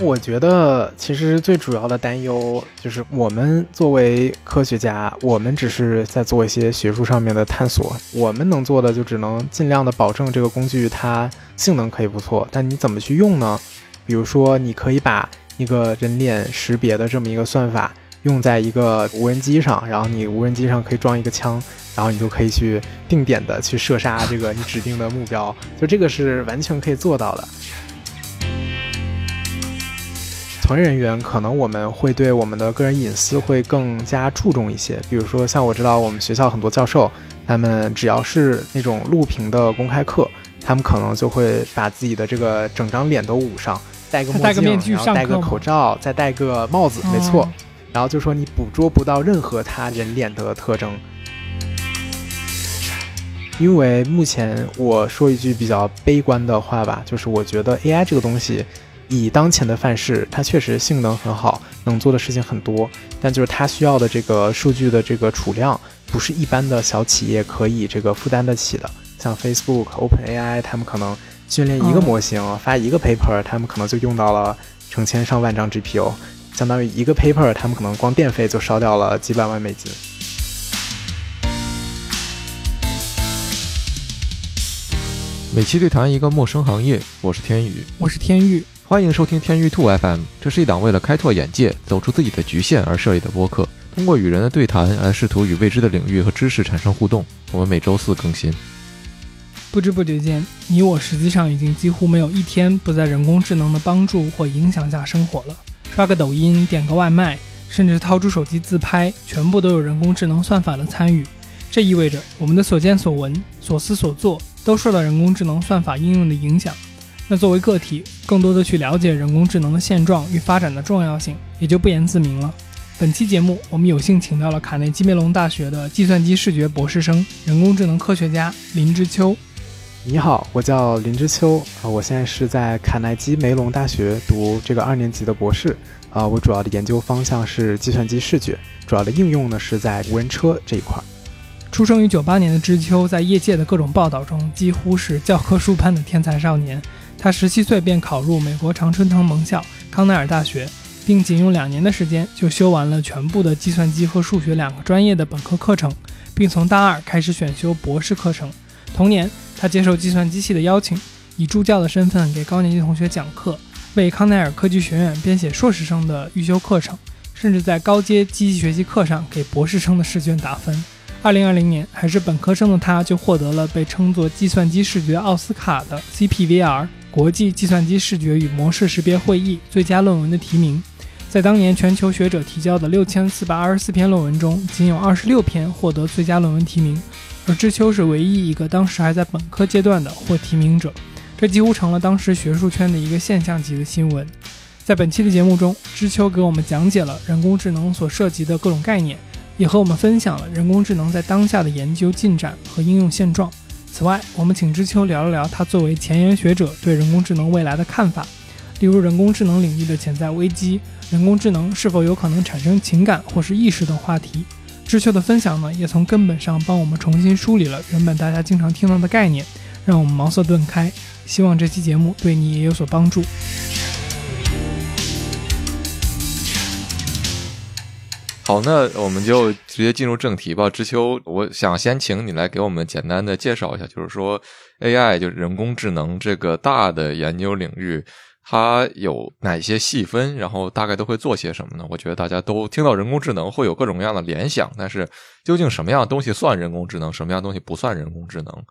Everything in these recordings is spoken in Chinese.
我觉得其实最主要的担忧就是，我们作为科学家，我们只是在做一些学术上面的探索，我们能做的就只能尽量的保证这个工具它性能可以不错，但你怎么去用呢？比如说，你可以把一个人脸识别的这么一个算法用在一个无人机上，然后你无人机上可以装一个枪，然后你就可以去定点的去射杀这个你指定的目标，就这个是完全可以做到的。从业人员可能我们会对我们的个人隐私会更加注重一些，比如说像我知道我们学校很多教授，他们只要是那种录屏的公开课，他们可能就会把自己的这个整张脸都捂上，戴个墨镜，戴个面具然后戴个口罩，再戴个帽子，没错。哦然后就说你捕捉不到任何他人脸的特征。因为目前我说一句比较悲观的话吧，就是我觉得 AI 这个东西，以当前的范式，它确实性能很好，能做的事情很多，但就是它需要的这个数据的这个储量，不是一般的小企业可以这个负担得起的。像 Facebook、OpenAI，他们可能训练一个嗯模型，发一个 paper，他们可能就用到了成千上万张 GPU，相当于一个 paper，他们可能光电费就烧掉了几百万美金。每期对谈一个陌生行业，我是天宇，我是天域，欢迎收听天域兔 FM。这是一档为了开拓眼界、走出自己的局限而设立的播客，通过与人的对谈来试图与未知的领域和知识产生互动。我们每周四更新。不知不觉间，你我实际上已经几乎没有一天不在人工智能的帮助或影响下生活了。刷个抖音，点个外卖，甚至掏出手机自拍，全部都有人工智能算法的参与。这意味着我们的所见所闻、所思所做都受到人工智能算法应用的影响。那作为个体，更多的去了解人工智能的现状与发展的重要性，也就不言自明了。本期节目，我们有幸请到了卡内基梅隆大学的计算机视觉博士生、人工智能科学家林之秋。你好，我叫林之秋，啊，我现在是在卡耐基梅隆大学读这个二年级的博士，啊，我主要的研究方向是计算机视觉，主要的应用呢是在无人车这一块儿。出生于九八年的知秋，在业界的各种报道中几乎是教科书般的天才少年。他十七岁便考入美国常春藤盟校康奈尔大学，并仅用两年的时间就修完了全部的计算机和数学两个专业的本科课程，并从大二开始选修博士课程。同年，他接受计算机系的邀请，以助教的身份给高年级同学讲课，为康奈尔科技学院编写硕士生的预修课程，甚至在高阶机器学习课上给博士生的试卷打分。二零二零年，还是本科生的他，就获得了被称作计算机视觉奥斯卡的 CPVR 国际计算机视觉与模式识别会议最佳论文的提名。在当年全球学者提交的六千四百二十四篇论文中，仅有二十六篇获得最佳论文提名，而知秋是唯一一个当时还在本科阶段的获提名者，这几乎成了当时学术圈的一个现象级的新闻。在本期的节目中，知秋给我们讲解了人工智能所涉及的各种概念。也和我们分享了人工智能在当下的研究进展和应用现状。此外，我们请知秋聊了聊他作为前沿学者对人工智能未来的看法，例如人工智能领域的潜在危机，人工智能是否有可能产生情感或是意识等话题。知秋的分享呢，也从根本上帮我们重新梳理了原本大家经常听到的概念，让我们茅塞顿开。希望这期节目对你也有所帮助。好，那我们就直接进入正题吧。知秋，我想先请你来给我们简单的介绍一下，就是说 AI 就是人工智能这个大的研究领域，它有哪些细分，然后大概都会做些什么呢？我觉得大家都听到人工智能会有各种各样的联想，但是究竟什么样的东西算人工智能，什么样的东西不算人工智能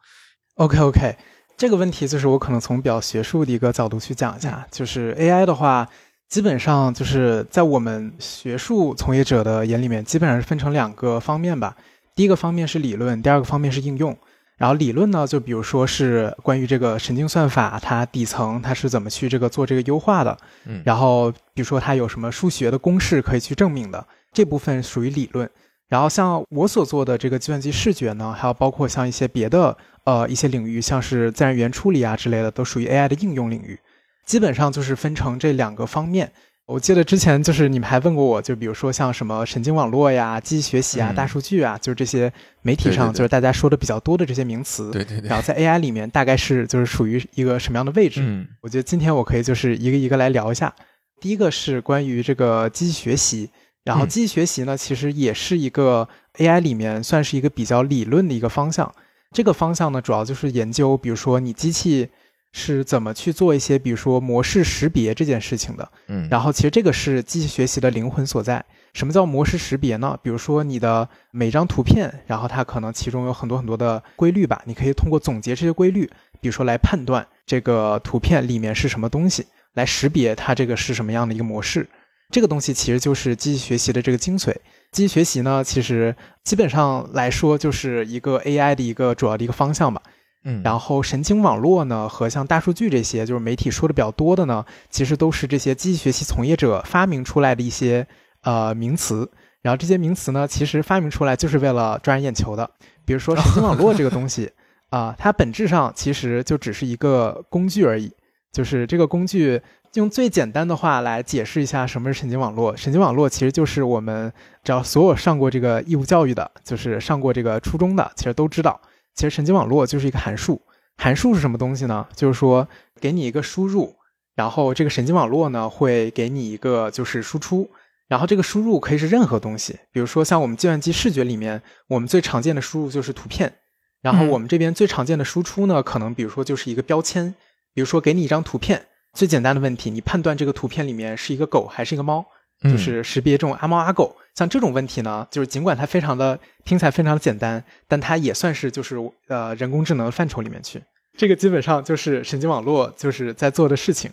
？OK OK，这个问题就是我可能从比较学术的一个角度去讲一下，就是 AI 的话。基本上就是在我们学术从业者的眼里面，基本上是分成两个方面吧。第一个方面是理论，第二个方面是应用。然后理论呢，就比如说是关于这个神经算法，它底层它是怎么去这个做这个优化的。嗯，然后比如说它有什么数学的公式可以去证明的，这部分属于理论。然后像我所做的这个计算机视觉呢，还有包括像一些别的呃一些领域，像是自然语言处理啊之类的，都属于 AI 的应用领域。基本上就是分成这两个方面。我记得之前就是你们还问过我，就比如说像什么神经网络呀、机器学习啊、嗯大数据啊，就是这些媒体上就是大家说的比较多的这些名词。对对对然，后在 AI 里面大概是就是属于一个什么样的位置？嗯我觉得今天我可以就是一个一个来聊一下。第一个是关于这个机器学习，然后嗯机器学习呢，其实也是一个 AI 里面算是一个比较理论的一个方向。这个方向呢，主要就是研究，比如说你机器是怎么去做一些，比如说模式识别这件事情的。嗯，然后其实这个是机器学习的灵魂所在。什么叫模式识别呢？比如说你的每张图片，然后它可能其中有很多很多的规律吧，你可以通过总结这些规律，比如说来判断这个图片里面是什么东西，来识别它这个是什么样的一个模式。这个东西其实就是机器学习的这个精髓。机器学习呢，其实基本上来说就是一个 AI 的一个主要的一个方向吧。嗯，然后神经网络呢和像大数据这些，就是媒体说的比较多的呢，其实都是这些机器学习从业者发明出来的一些呃名词。然后这些名词呢，其实发明出来就是为了抓人眼球的。比如说神经网络这个东西啊、它本质上其实就只是一个工具而已。就是这个工具，用最简单的话来解释一下什么是神经网络。神经网络其实就是我们只要所有上过这个义务教育的，就是上过这个初中的，其实都知道。其实神经网络就是一个函数。函数是什么东西呢？就是说给你一个输入，然后这个神经网络呢会给你一个就是输出，然后这个输入可以是任何东西，比如说像我们计算机视觉里面，我们最常见的输入就是图片，然后嗯我们这边最常见的输出呢，可能比如说就是一个标签，比如说给你一张图片，最简单的问题，你判断这个图片里面是一个狗还是一个猫，嗯就是识别这种阿猫阿狗。像这种问题呢，就是尽管它非常的听起来非常的简单，但它也算是就是呃人工智能范畴里面去。这个基本上就是神经网络就是在做的事情。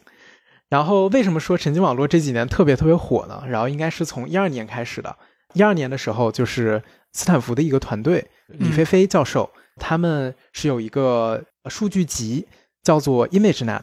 然后为什么说神经网络这几年特别特别火呢？然后应该是从一二年开始的。一二年的时候，就是斯坦福的一个团队，李飞飞教授，他们是有一个呃数据集叫做 ImageNet。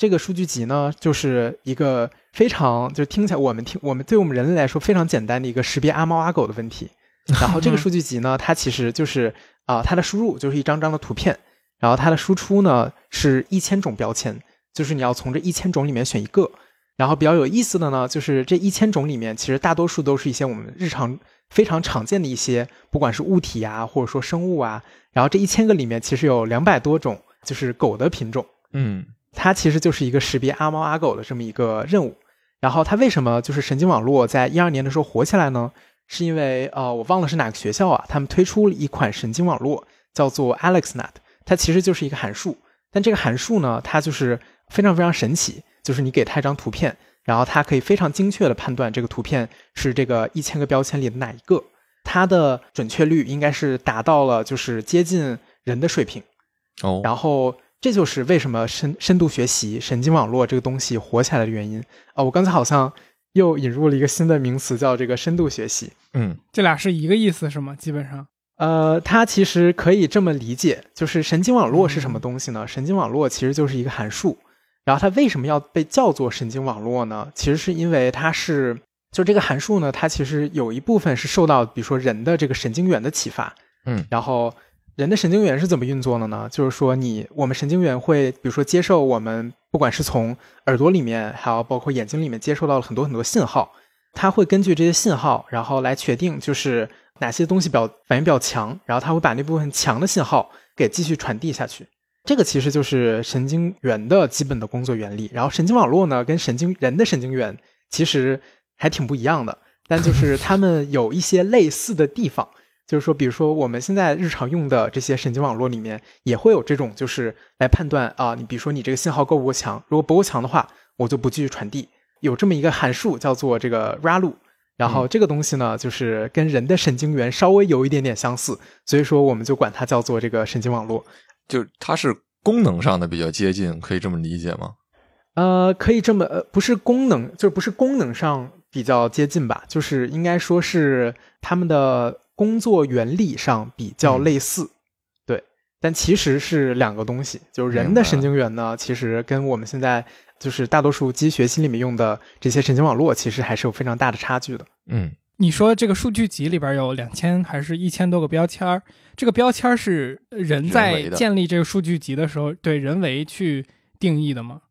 这个数据集呢，就是一个非常就听起来我们听我们对我们人类来说非常简单的一个识别阿猫阿狗的问题。然后这个数据集呢，它其实就是啊、它的输入就是一张张的图片，然后它的输出呢是一千种标签，就是你要从这一千种里面选一个。然后比较有意思的呢，就是这一千种里面，其实大多数都是一些我们日常非常常见的一些，不管是物体啊，或者说生物啊。然后这一千个里面，其实有两百多种就是狗的品种。嗯它其实就是一个识别阿猫阿狗的这么一个任务。然后它为什么就是神经网络在一二年的时候火起来呢？是因为呃，我忘了是哪个学校啊，他们推出了一款神经网络，叫做 AlexNet，它其实就是一个函数。但这个函数呢，它就是非常非常神奇，就是你给它一张图片，然后它可以非常精确的判断这个图片是这个一千个标签里的哪一个，它的准确率应该是达到了就是接近人的水平。哦，然后这就是为什么深深度学习、神经网络这个东西火起来的原因啊、我刚才好像又引入了一个新的名词，叫这个深度学习。嗯这俩是一个意思是吗？基本上，呃，它其实可以这么理解，就是神经网络是什么东西呢？神经网络其实就是一个函数，然后它为什么要被叫做神经网络呢？其实是因为它是，就这个函数呢，它其实有一部分是受到，比如说人的这个神经元的启发，嗯然后人的神经元是怎么运作的呢？就是说你我们神经元会，比如说接受我们不管是从耳朵里面，还有包括眼睛里面接受到了很多很多信号，它会根据这些信号，然后来确定就是哪些东西表反应比较强，然后它会把那部分强的信号给继续传递下去。这个其实就是神经元的基本的工作原理。然后神经网络呢，跟神经人的神经元其实还挺不一样的，但就是它们有一些类似的地方。就是说，比如说我们现在日常用的这些神经网络里面，也会有这种，就是来判断啊，你比如说你这个信号够不够强，如果不够强的话，我就不继续传递。有这么一个函数叫做这个 RALU，然后这个东西呢，就是跟人的神经元稍微有一点点相似，所以说我们就管它叫做这个神经网络。就它是功能上的比较接近，可以这么理解吗？呃，可以这么呃，不是功能，就是不是功能上比较接近吧，就是应该说是他们的工作原理上比较类似，对，但其实是两个东西。就是人的神经元呢，其实跟我们现在就是大多数机器学习里面用的这些神经网络，其实还是有非常大的差距的。嗯你说这个数据集里边有两千还是一千多个标签儿？这个标签儿是人人在建立这个数据集的时候对人为去定义的吗？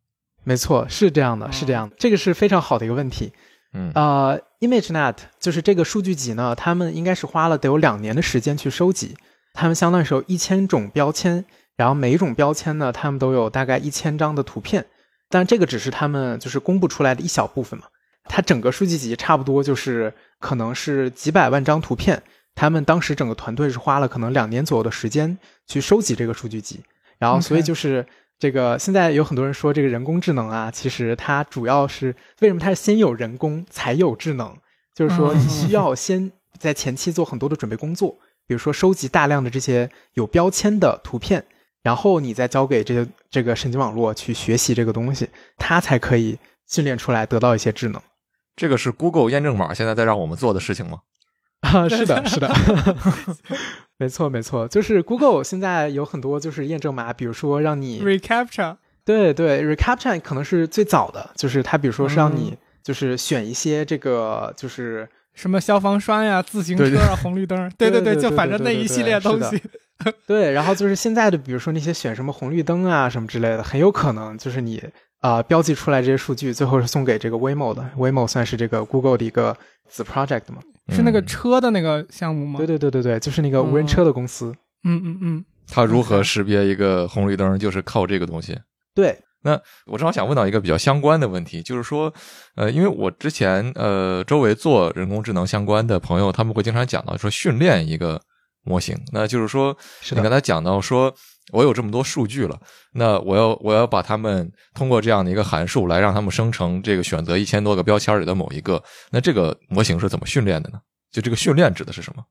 没错，是这样的，是这样的，这个是非常好的一个问题。嗯呃，ImageNet 就是这个数据集呢，他们应该是花了得有两年的时间去收集，他们相当于是有一千种标签，然后每一种标签呢，他们都有大概一千张的图片，但这个只是他们就是公布出来的一小部分嘛。它整个数据集差不多就是可能是几百万张图片，他们当时整个团队是花了可能两年左右的时间去收集这个数据集。然后，所以就是这个现在有很多人说这个人工智能啊，其实它主要是为什么它是先有人工才有智能？就是说你需要先在前期做很多的准备工作，比如说收集大量的这些有标签的图片，然后你再交给这些这个神经网络去学习这个东西，它才可以训练出来得到一些智能。这个是 Google 验证码现在在让我们做的事情吗？啊，是的，是的，没错，没错，就是 Google 现在有很多就是验证码，比如说让你 reCAPTCHA，对对，reCAPTCHA 可能是最早的，就是它比如说是让你就是选一些这个就是什么消防栓呀、自行车啊、红绿灯，对对对，就反正那一系列东西。对，然后就是现在的，比如说那些选什么红绿灯啊什么之类的，很有可能就是你。啊，标记出来这些数据，最后是送给这个 Waymo 的。Waymo 算是这个 Google 的一个子 project 吗？是那个车的那个项目吗？对对对对对，就是那个无人车的公司。嗯嗯嗯。它如何识别一个红绿灯？就是靠这个东西。对。那我正好想问到一个比较相关的问题，就是说，呃，因为我之前呃周围做人工智能相关的朋友，他们会经常讲到说训练一个模型，那就是说，你刚才讲到说。我有这么多数据了，那我要我要把它们通过这样的一个函数来让它们生成这个选择一千多个标签里的某一个，那这个模型是怎么训练的呢？就这个训练指的是什么？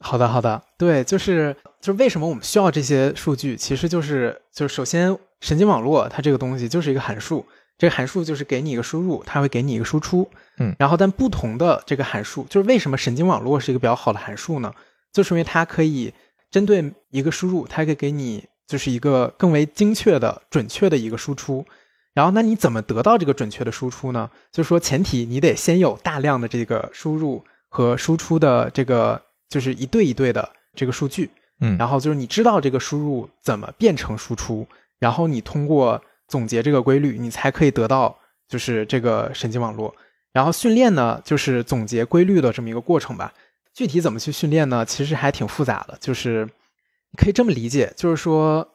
好的，好的，对，就是就是为什么我们需要这些数据？其实就是就是首先神经网络它这个东西就是一个函数，这个函数就是给你一个输入，它会给你一个输出，嗯，然后但不同的这个函数，就是为什么神经网络是一个比较好的函数呢？就是因为它可以针对一个输入，它可以给你。就是一个更为精确的、准确的一个输出，然后那你怎么得到这个准确的输出呢？就是说，前提你得先有大量的这个输入和输出的这个，就是一对一对的这个数据，嗯，然后就是你知道这个输入怎么变成输出，然后你通过总结这个规律，你才可以得到就是这个神经网络。然后训练呢，就是总结规律的这么一个过程吧。具体怎么去训练呢？其实还挺复杂的，就是。可以这么理解，就是说，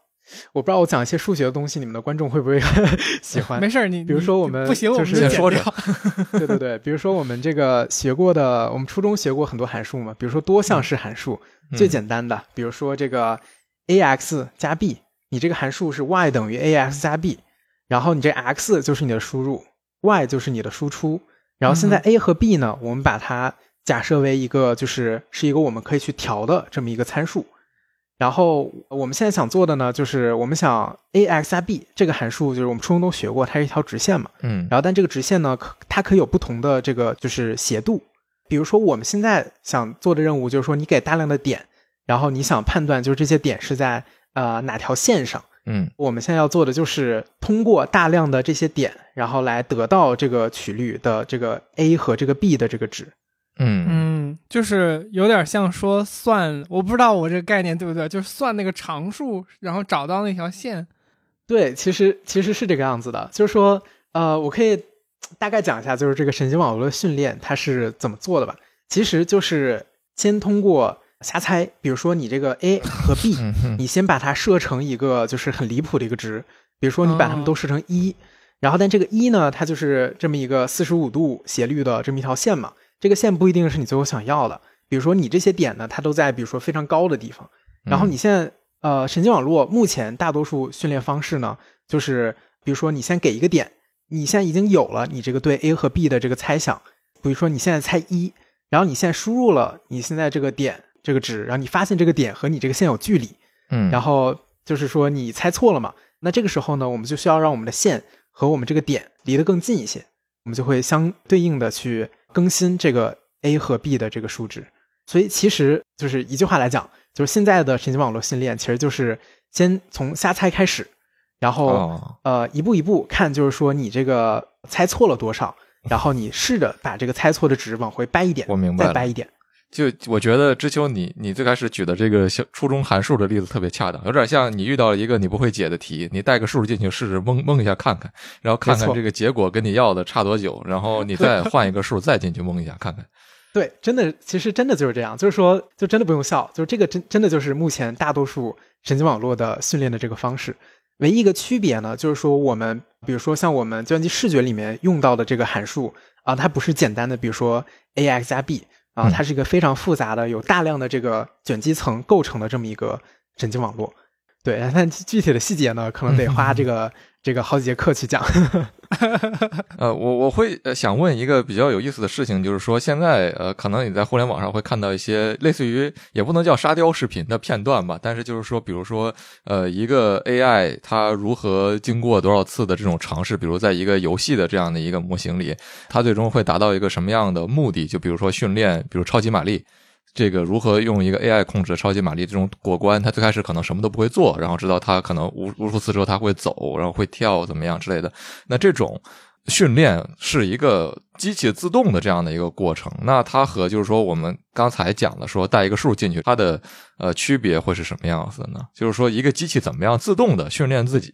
我不知道我讲一些数学的东西，你们的观众会不会 喜欢？没事儿，你比如说我们不行，我们先说着。对对对，比如说我们这个学过的，我们初中学过很多函数嘛，比如说多项式函数，最简单的，比如说这个 a_x 加 b，你这个函数是 y 等于 a_x 加 b，然后你这 x 就是你的输入，y 就是你的输出，然后现在 a 和 b 呢，我们把它假设为一个就是是一个我们可以去调的这么一个参数。然后我们现在想做的呢，就是我们想 a x 加 b 这个函数，就是我们初中都学过，它是一条直线嘛。嗯。然后，但这个直线呢，可它可以有不同的这个就是斜度。比如说，我们现在想做的任务就是说，你给大量的点，然后你想判断就是这些点是在呃哪条线上。嗯。我们现在要做的就是通过大量的这些点，然后来得到这个曲率的这个 a 和这个 b 的这个值。嗯嗯，就是有点像说算，我不知道我这个概念对不对，就是算那个常数，然后找到那条线。对，其实其实是这个样子的，就是说，呃，我可以大概讲一下，就是这个神经网络的训练它是怎么做的吧。其实就是先通过瞎猜，比如说你这个 a 和 b，你先把它设成一个就是很离谱的一个值，比如说你把它们都设成一，然后但这个一呢，它就是这么一个四十五度斜率的这么一条线嘛。这个线不一定是你最后想要的，比如说你这些点呢，它都在比如说非常高的地方，然后你现在呃神经网络目前大多数训练方式呢，就是比如说你先给一个点，你现在已经有了你这个对 A 和 B 的这个猜想，比如说你现在猜一，然后你现在输入了你现在这个点这个值，然后你发现这个点和你这个线有距离，嗯，然后就是说你猜错了嘛，那这个时候呢，我们就需要让我们的线和我们这个点离得更近一些，我们就会相对应的去。更新这个 a 和 b 的这个数值，所以其实就是一句话来讲，就是现在的神经网络训练其实就是先从瞎猜开始，然后呃一步一步看，就是说你这个猜错了多少，然后你试着把这个猜错的值往回掰一点，我明白，再掰一点。就我觉得知秋，你你最开始举的这个小初中函数的例子特别恰当，有点像你遇到了一个你不会解的题，你带个数进去试试蒙蒙一下看看，然后看看这个结果跟你要的差多久，然后你再换一个数再进去蒙一下看看。对，真的，其实真的就是这样，就是说，就真的不用笑，就是这个真真的就是目前大多数神经网络的训练的这个方式。唯一一个区别呢，就是说我们比如说像我们计算机视觉里面用到的这个函数啊，它不是简单的，比如说 ax 加 b 啊，它是一个非常复杂的，有大量的这个卷积层构成的这么一个神经网络。对，但具体的细节呢，可能得花这个这个好几节课去讲。呃，我我会呃想问一个比较有意思的事情，就是说现在呃，可能你在互联网上会看到一些类似于也不能叫沙雕视频的片段吧，但是就是说，比如说呃，一个 AI 它如何经过多少次的这种尝试，比如在一个游戏的这样的一个模型里，它最终会达到一个什么样的目的？就比如说训练，比如超级玛丽。这个如何用一个 AI 控制超级玛丽这种过关？它最开始可能什么都不会做，然后直到它可能无无数次之后它会走，然后会跳怎么样之类的。那这种训练是一个机器自动的这样的一个过程。那它和就是说我们刚才讲的说带一个数进去，它的呃区别会是什么样子呢？就是说一个机器怎么样自动的训练自己？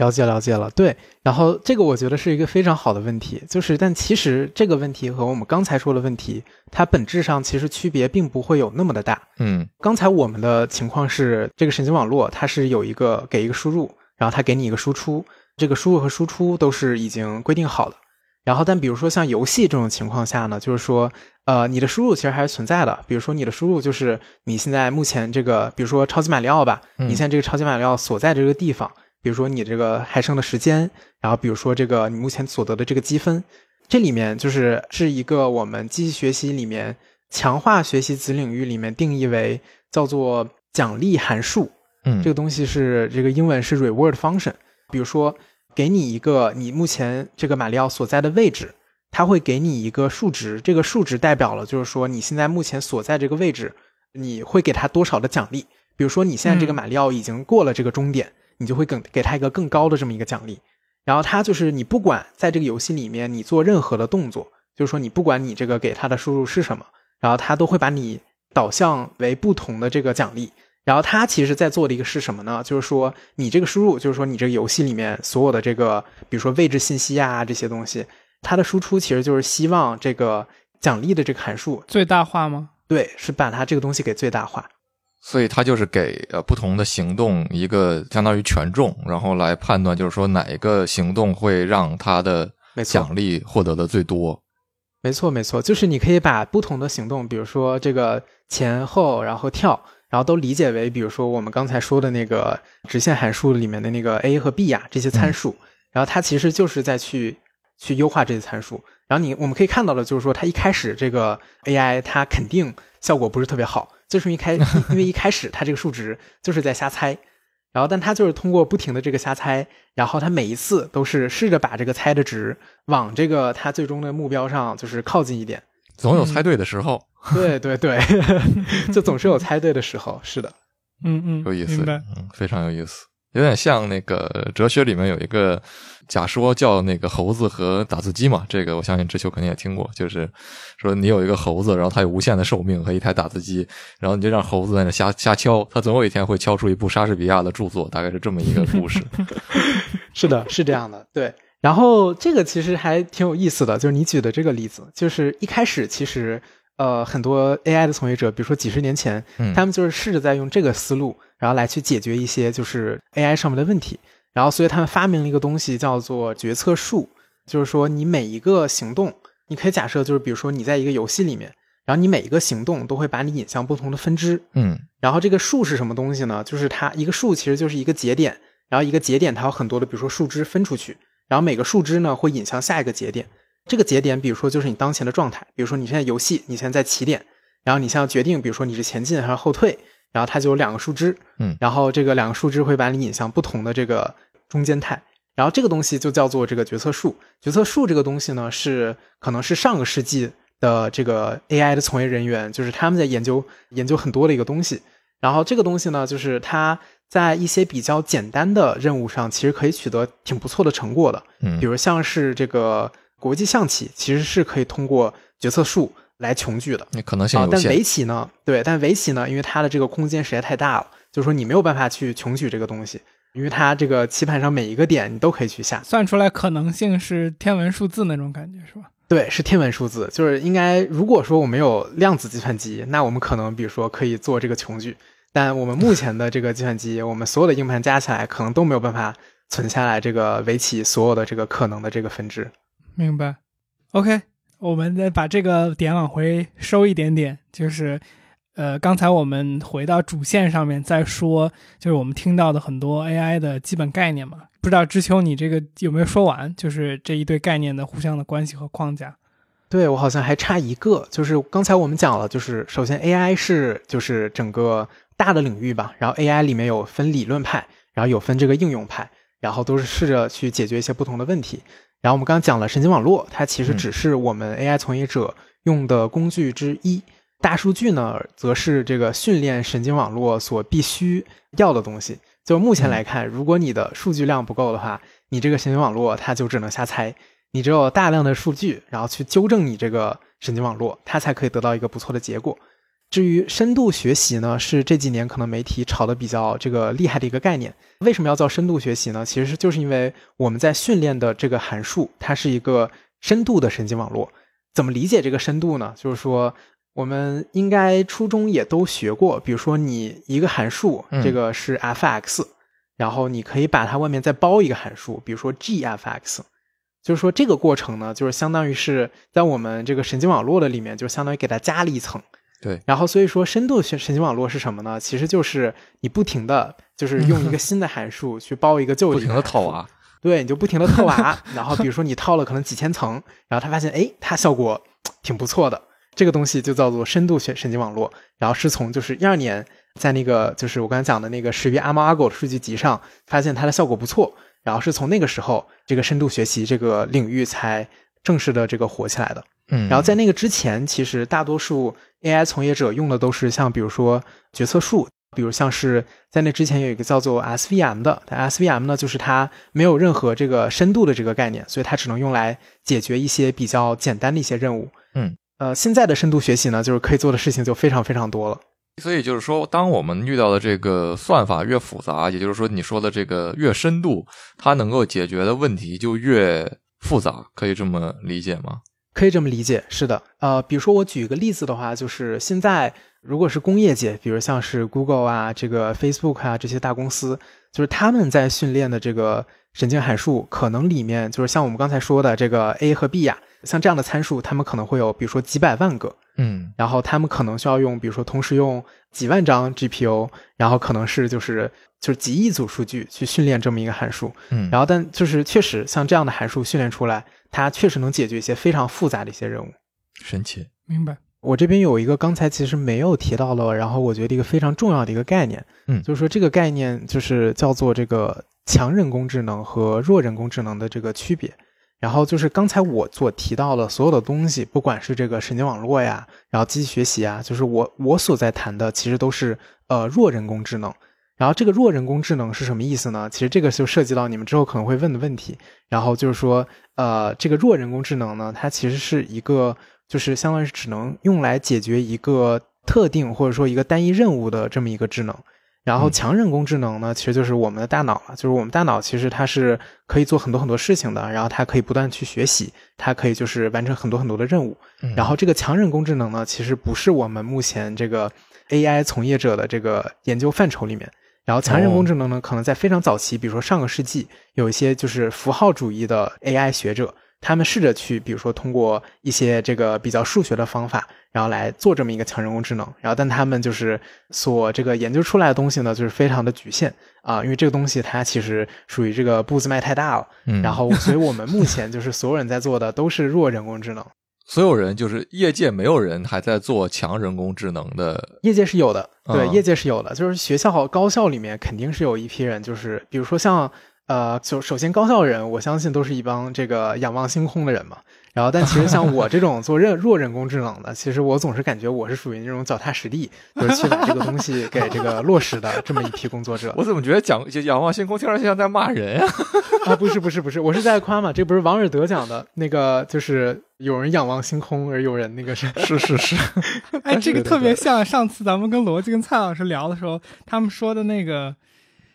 了解了解了，对。然后这个我觉得是一个非常好的问题，就是但其实这个问题和我们刚才说的问题，它本质上其实区别并不会有那么的大。嗯刚才我们的情况是，这个神经网络它是有一个给一个输入，然后它给你一个输出，这个输入和输出都是已经规定好的。然后，但比如说像游戏这种情况下呢，就是说，呃，你的输入其实还是存在的。比如说你的输入就是你现在目前这个，比如说超级马里奥吧，嗯你现在这个超级马里奥所在这个地方，比如说你这个还剩的时间，然后比如说这个你目前所得的这个积分，这里面就是是一个我们机器学习里面强化学习子领域里面定义为叫做奖励函数。嗯，这个东西是这个英文是 reward function。比如说，给你一个你目前这个马里奥所在的位置，它会给你一个数值，这个数值代表了就是说你现在目前所在这个位置，你会给它多少的奖励。比如说你现在这个嗯马里奥已经过了这个终点，你就会更给他一个更高的这么一个奖励。然后他就是你不管在这个游戏里面你做任何的动作，就是说你不管你这个给他的输入是什么，然后他都会把你导向为不同的这个奖励。然后他其实在做的一个是什么呢？就是说你这个输入，就是说你这个游戏里面所有的这个，比如说位置信息啊这些东西，它的输出其实就是希望这个奖励的这个函数，最大化吗？对，是把它这个东西给最大化。所以它就是给呃不同的行动一个相当于权重，然后来判断就是说哪一个行动会让它的奖励获得的最多。没错，没错，就是你可以把不同的行动，比如说这个前后，然后跳，然后都理解为，比如说我们刚才说的那个直线函数里面的那个 a 和 b 呀、这些参数，然后它其实就是在去去优化这些参数。然后你我们可以看到的就是说，它一开始这个 AI 它肯定效果不是特别好，就是一开 因为一开始他这个数值就是在瞎猜。然后，但他就是通过不停的这个瞎猜，然后他每一次都是试着把这个猜的值往这个他最终的目标上就是靠近一点。总有猜对的时候，对对对，就总是有猜对的时候。是的，嗯嗯，有意思，明白。嗯，非常有意思，有点像那个哲学里面有一个假说叫那个猴子和打字机嘛，这个我相信知秋肯定也听过，就是说你有一个猴子，然后它有无限的寿命和一台打字机，然后你就让猴子在那瞎瞎敲，它总有一天会敲出一部莎士比亚的著作，大概是这么一个故事。是的，是这样的。对，然后这个其实还挺有意思的，就是你举的这个例子，就是一开始其实呃很多 AI 的从业者，比如说几十年前，嗯他们就是试着在用这个思路，然后来去解决一些就是 AI 上面的问题。然后，所以他们发明了一个东西叫做决策树，就是说你每一个行动，你可以假设就是比如说你在一个游戏里面，然后你每一个行动都会把你引向不同的分支。嗯然后这个树是什么东西呢？就是它一个树其实就是一个节点，然后一个节点它有很多的，比如说树枝分出去，然后每个树枝呢会引向下一个节点。这个节点，比如说就是你当前的状态，比如说你现在游戏，你现在在起点，然后你现在要决定，比如说你是前进还是后退，然后它就有两个树枝，嗯然后这个两个树枝会把你引向不同的这个中间态，然后这个东西就叫做这个决策树。决策树这个东西呢，是可能是上个世纪的这个 AI 的从业人员，就是他们在研究研究很多的一个东西。然后这个东西呢，就是它在一些比较简单的任务上，其实可以取得挺不错的成果的。嗯比如像是这个国际象棋，其实是可以通过决策树来穷举的。那可能性啊，有限但围。棋呢，对，但围棋呢，因为它的这个空间实在太大了，就是说你没有办法去穷举这个东西，因为它这个棋盘上每一个点你都可以去下。算出来可能性是天文数字那种感觉是吧？对，是天文数字，就是应该如果说我们有量子计算机，那我们可能比如说可以做这个穷举，但我们目前的这个计算机，我们所有的硬盘加起来，可能都没有办法存下来这个围棋所有的这个可能的这个分支。明白。OK，我们再把这个点往回收一点点，就是，呃，刚才我们回到主线上面再说，就是我们听到的很多 AI 的基本概念嘛。不知道知秋你这个有没有说完？就是这一对概念的互相的关系和框架。对我好像还差一个，就是刚才我们讲了，就是首先 AI 是就是整个大的领域吧，然后 AI 里面有分理论派，然后有分这个应用派，然后都是试着去解决一些不同的问题。然后我们刚刚讲了神经网络，它其实只是我们 AI 从业者用的工具之一。大数据呢，则是这个训练神经网络所必须要的东西。就目前来看，如果你的数据量不够的话，你这个神经网络它就只能瞎猜。你只有大量的数据，然后去纠正你这个神经网络，它才可以得到一个不错的结果。至于深度学习呢，是这几年可能媒体炒的比较这个厉害的一个概念。为什么要叫深度学习呢？其实就是因为我们在训练的这个函数，它是一个深度的神经网络。怎么理解这个深度呢？就是说，我们应该初中也都学过，比如说你一个函数，这个是 f(x)，、然后你可以把它外面再包一个函数，比如说 g(f(x)。就是说，这个过程呢，就是相当于是在我们这个神经网络的里面，就相当于给它加了一层。对，然后所以说，深度神神经网络是什么呢？其实就是你不停的就是用一个新的函数 去包一个旧的，不停的套娃。对，你就不停的套娃，然后比如说你套了可能几千层，然后他发现，哎，它效果挺不错的。这个东西就叫做深度神神经网络。然后是从就是一二年在那个就是我刚才讲的那个识别阿猫阿狗的数据集上发现它的效果不错。然后是从那个时候，这个深度学习这个领域才正式的这个火起来的。嗯，然后在那个之前，其实大多数 AI 从业者用的都是像比如说决策树，比如像是在那之前有一个叫做 SVM 的，但 SVM 呢就是它没有任何这个深度的这个概念，所以它只能用来解决一些比较简单的一些任务。嗯，呃，现在的深度学习呢，就是可以做的事情就非常非常多了。所以就是说，当我们遇到的这个算法越复杂，也就是说你说的这个越深度，它能够解决的问题就越复杂，可以这么理解吗？可以这么理解，是的。呃，比如说我举一个例子的话，就是现在如果是工业界，比如像是 Google 啊、这个 Facebook 啊这些大公司，就是他们在训练的这个神经函数，可能里面就是像我们刚才说的这个 A 和 B 呀、像这样的参数，他们可能会有比如说几百万个。嗯然后他们可能需要用，比如说同时用几万张 GPU，然后可能是就是就是几亿组数据去训练这么一个函数。嗯，然后但就是确实像这样的函数训练出来，它确实能解决一些非常复杂的一些任务。神奇。明白。我这边有一个刚才其实没有提到了，然后我觉得一个非常重要的一个概念，嗯就是说这个概念就是叫做这个强人工智能和弱人工智能的这个区别。然后就是刚才我所提到的所有的东西，不管是这个神经网络呀，然后机器学习啊，就是我我所在谈的，其实都是呃弱人工智能。然后这个弱人工智能是什么意思呢？其实这个就涉及到你们之后可能会问的问题。然后就是说，呃，这个弱人工智能呢，它其实是一个就是相当于是只能用来解决一个特定或者说一个单一任务的这么一个智能。然后嗯强人工智能呢，其实就是我们的大脑了，就是我们大脑其实它是可以做很多很多事情的，然后它可以不断去学习，它可以就是完成很多很多的任务。嗯然后这个强人工智能呢，其实不是我们目前这个 AI 从业者的这个研究范畴里面。然后强人工智能呢，可能在非常早期，比如说上个世纪，有一些就是符号主义的 AI 学者，他们试着去，比如说通过一些这个比较数学的方法，然后来做这么一个强人工智能。然后但他们就是所这个研究出来的东西呢，就是非常的局限啊，因为这个东西它其实属于这个步子迈太大了。嗯然后，所以我们目前就是所有人在做的都是弱人工智能。所有人就是业界没有人还在做强人工智能的，业界是有的，对，啊业界是有的，就是学校高校里面肯定是有一批人，就是比如说像呃，就首先高校人，我相信都是一帮这个仰望星空的人嘛。然后，但其实像我这种做人弱人工智能的，其实我总是感觉我是属于那种脚踏实地，就是去把这个东西给这个落实的这么一批工作者 我怎么觉得讲仰望星空听上去像在骂人啊？啊！不是不是不是，我是在夸嘛，这不是王尔德讲的那个，就是有人仰望星空，而有人那个是是是是，哎，这个特别像上次咱们跟罗辑跟蔡老师聊的时候，他们说的那个，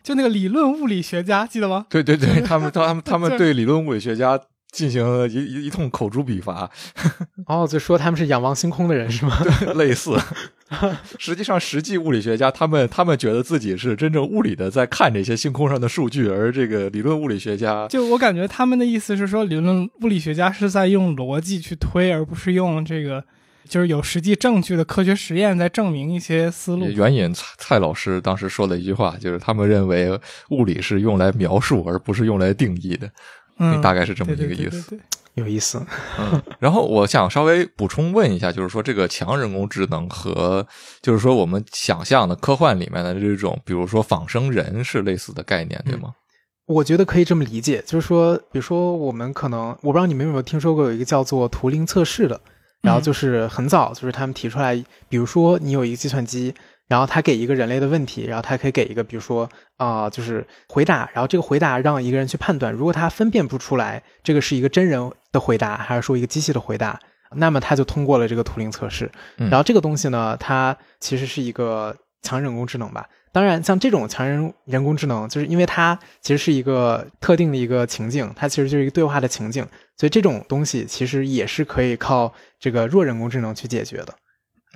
就那个理论物理学家，记得吗？对对对，他们他们他们对理论物理学家进行了一一一通口诛笔伐，哦，就说他们是仰望星空的人是吗？对类似。实际上，实际物理学家他们他们觉得自己是真正物理的在看这些星空上的数据，而这个理论物理学家就我感觉他们的意思是说，理论物理学家是在用逻辑去推，而不是用这个就是有实际证据的科学实验在证明一些思路。援引蔡蔡老师当时说的一句话，就是他们认为物理是用来描述，而不是用来定义的。嗯，大概是这么一个意思。对对对有意思。嗯，然后我想稍微补充问一下，就是说这个强人工智能和就是说我们想象的科幻里面的这种，比如说仿生人是类似的概念，对吗？我觉得可以这么理解，就是说，比如说我们可能，我不知道你们有没有听说过有一个叫做图灵测试的，然后就是很早，就是他们提出来，比如说你有一个计算机，然后他给一个人类的问题，然后他可以给一个，比如说啊、就是回答，然后这个回答让一个人去判断，如果他分辨不出来这个是一个真人的回答，还是说一个机器的回答，那么他就通过了这个图灵测试。嗯然后这个东西呢，它其实是一个强人工智能吧。当然，像这种强人人工智能，就是因为它其实是一个特定的一个情境，它其实就是一个对话的情境，所以这种东西其实也是可以靠这个弱人工智能去解决的。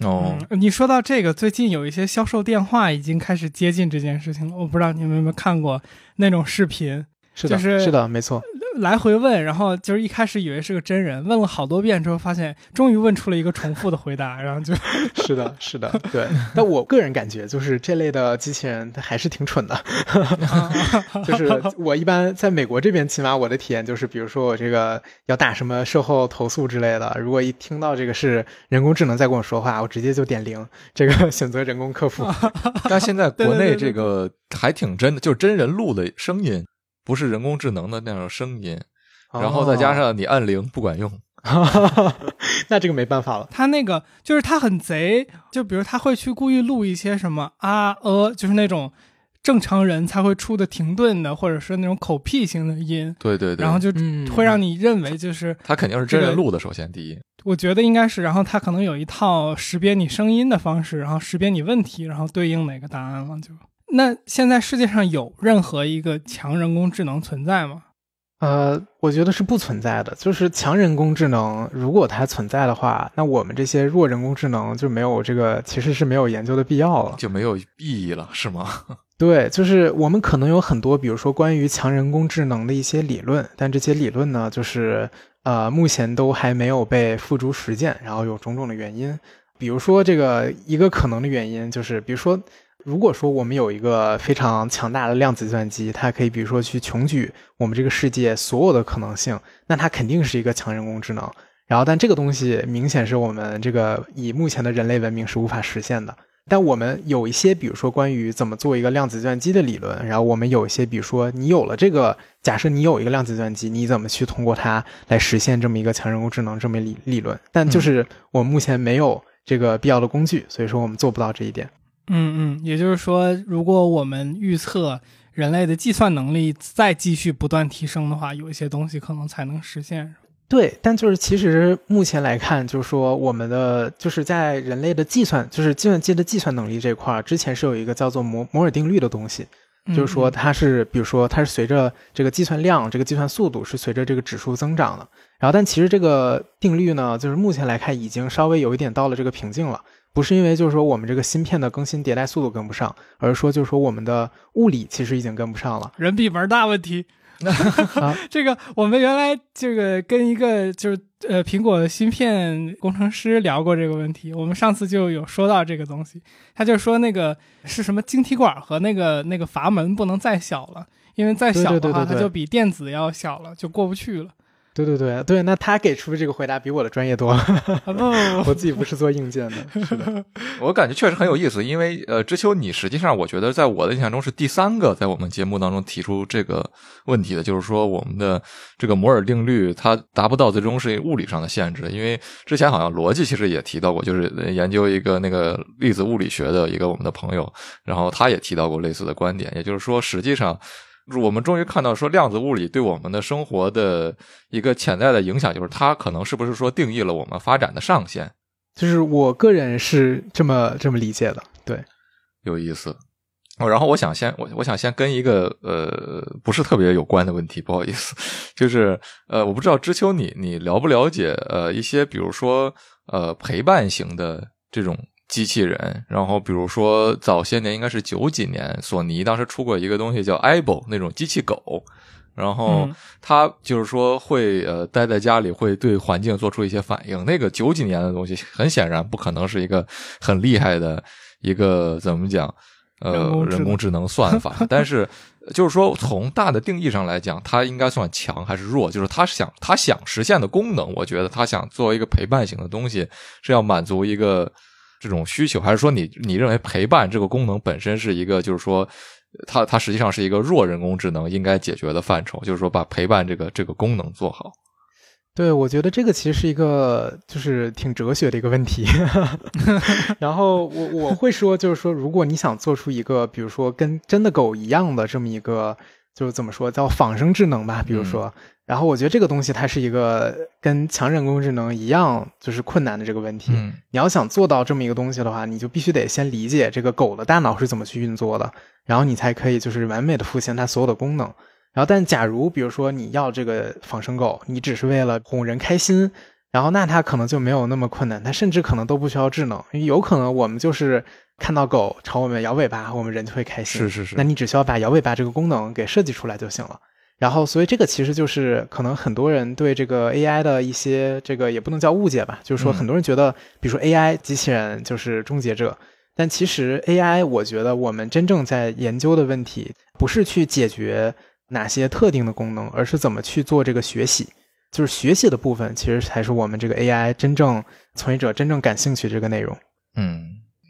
哦，你说到这个，最近有一些销售电话已经开始接近这件事情了。我不知道你们有没有看过那种视频，是的，就是是的，没错。来回问，然后就是一开始以为是个真人，问了好多遍之后，发现终于问出了一个重复的回答，然后就 是的，是的，对。但我个人感觉，就是这类的机器人它还是挺蠢的。就是我一般在美国这边，起码我的体验就是，比如说我这个要打什么售后投诉之类的，如果一听到这个是人工智能在跟我说话，我直接就点零，这个选择人工客服。但现在国内这个还挺真的，就是真人录的声音，不是人工智能的那种声音，然后再加上你按铃不管用。哦，那这个没办法了。他那个就是他很贼，就比如他会去故意录一些什么啊呃，就是那种正常人才会出的停顿的，或者是那种口癖型的音，对对对，然后就嗯会让你认为就是他肯定是真人这个录的，首先第一。我觉得应该是，然后他可能有一套识别你声音的方式，然后识别你问题，然后对应哪个答案了就。那现在世界上有任何一个强人工智能存在吗？呃，我觉得是不存在的。就是强人工智能，如果它存在的话，那我们这些弱人工智能就没有这个，其实是没有研究的必要了。就没有意义了，是吗？对，就是我们可能有很多，比如说关于强人工智能的一些理论，但这些理论呢，就是呃，目前都还没有被付诸实践，然后有种种的原因。比如说，这个一个可能的原因就是，比如说，如果说我们有一个非常强大的量子计算机，它可以比如说去穷举我们这个世界所有的可能性，那它肯定是一个强人工智能。然后，但这个东西明显是我们这个以目前的人类文明是无法实现的。但我们有一些，比如说关于怎么做一个量子计算机的理论，然后我们有一些，比如说你有了这个，假设你有一个量子计算机，你怎么去通过它来实现这么一个强人工智能这么理理论？但就是我们目前没有这个必要的工具，所以说我们做不到这一点。嗯嗯，也就是说，如果我们预测人类的计算能力再继续不断提升的话，有一些东西可能才能实现。对，但就是其实目前来看，就是说我们的就是在人类的计算，就是计算机的计算能力这块儿，之前是有一个叫做摩摩尔定律的东西，就是说嗯它是，比如说它是随着这个计算量、这个计算速度是随着这个指数增长的。然后，但其实这个定律呢，就是目前来看已经稍微有一点到了这个瓶颈了。不是因为就是说我们这个芯片的更新迭代速度跟不上，而是说就是说我们的物理其实已经跟不上了。人比门大问题。啊这个我们原来这个跟一个就是呃苹果的芯片工程师聊过这个问题，我们上次就有说到这个东西，他就说那个是什么晶体管和那个那个阀门不能再小了，因为再小的话它就比电子要小了，就过不去了。对对对对，那他给出的这个回答比我的专业多了。我自己不是做硬件的，是的。我感觉确实很有意思，因为呃，知秋，你实际上我觉得在我的印象中是第三个在我们节目当中提出这个问题的，就是说我们的这个摩尔定律它达不到最终是物理上的限制，因为之前好像逻辑其实也提到过，就是研究一个那个粒子物理学的一个我们的朋友，然后他也提到过类似的观点，也就是说实际上。我们终于看到，说量子物理对我们的生活的一个潜在的影响，就是它可能是不是说定义了我们发展的上限？就是我个人是这么这么理解的，对。有意思。哦，然后我想先我我想先跟一个呃不是特别有关的问题，不好意思，就是呃我不知道知秋你你了不了解呃一些比如说呃陪伴型的这种机器人，然后比如说早些年应该是九几年，索尼当时出过一个东西叫 Aibo 那种机器狗，然后嗯它就是说会呃待在家里会对环境做出一些反应，那个九几年的东西很显然不可能是一个很厉害的一个怎么讲。呃，人工智能人工智能算法，但是就是说，从大的定义上来讲，它应该算强还是弱？就是它想它想实现的功能，我觉得它想作为一个陪伴型的东西，是要满足一个这种需求，还是说你你认为陪伴这个功能本身是一个，就是说它它实际上是一个弱人工智能应该解决的范畴，就是说把陪伴这个这个功能做好。对，我觉得这个其实是一个就是挺哲学的一个问题。然后我我会说，就是说，如果你想做出一个，比如说跟真的狗一样的这么一个，就是怎么说叫仿生智能吧，比如说，然后我觉得这个东西它是一个跟强人工智能一样，就是困难的这个问题。嗯你要想做到这么一个东西的话，你就必须得先理解这个狗的大脑是怎么去运作的，然后你才可以就是完美的复现它所有的功能。然后，但假如比如说你要这个仿生狗，你只是为了哄人开心，然后那它可能就没有那么困难，它甚至可能都不需要智能，因为有可能我们就是看到狗朝我们摇尾巴，我们人就会开心。是是是那你只需要把摇尾巴这个功能给设计出来就行了。然后，所以这个其实就是可能很多人对这个 AI 的一些这个也不能叫误解吧，就是说嗯很多人觉得，比如说 AI 机器人就是终结者，但其实 AI 我觉得我们真正在研究的问题不是去解决哪些特定的功能，而是怎么去做这个学习。就是学习的部分，其实才是我们这个 AI 真正从业者真正感兴趣这个内容。嗯，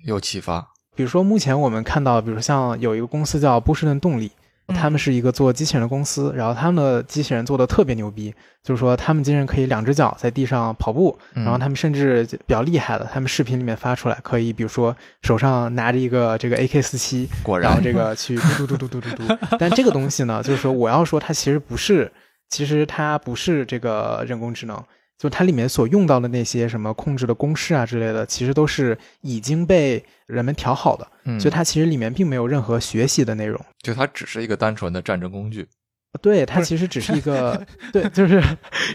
有启发。比如说，目前我们看到，比如说像有一个公司叫波士顿动力，他们是一个做机器人的公司，然后他们的机器人做的特别牛逼，就是说他们机器人可以两只脚在地上跑步，嗯然后他们甚至比较厉害的，他们视频里面发出来可以，比如说手上拿着一个这个 AK 四七，果然然后这个去嘟嘟嘟嘟嘟嘟嘟。但这个东西呢，就是说我要说它其实不是，其实它不是这个人工智能，就它里面所用到的那些什么控制的公式啊之类的，其实都是已经被人们调好的，嗯，所以它其实里面并没有任何学习的内容。就它只是一个单纯的战争工具。对，它其实只是一个，对，就是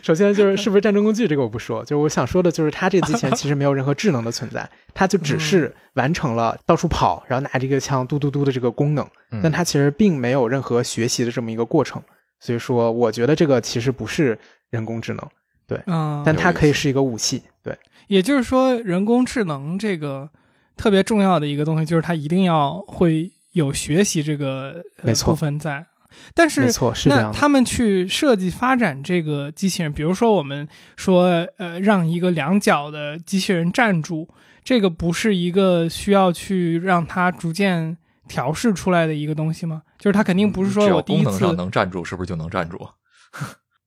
首先就是是不是战争工具这个我不说，就是我想说的就是它这个机器人其实没有任何智能的存在，它就只是完成了到处跑，然后拿这个枪嘟嘟嘟的这个功能，嗯但它其实并没有任何学习的这么一个过程，所以说我觉得这个其实不是人工智能，嗯，但它可以是一个武器，对，也就是说，人工智能这个特别重要的一个东西，就是它一定要会有学习这个、呃、没错部分在。但是没错，是这那样的。他们去设计发展这个机器人，比如说我们说，呃，让一个两脚的机器人站住，这个不是一个需要去让它逐渐调试出来的一个东西吗？就是它肯定不是说我第一次功能上能站住，是不是就能站住？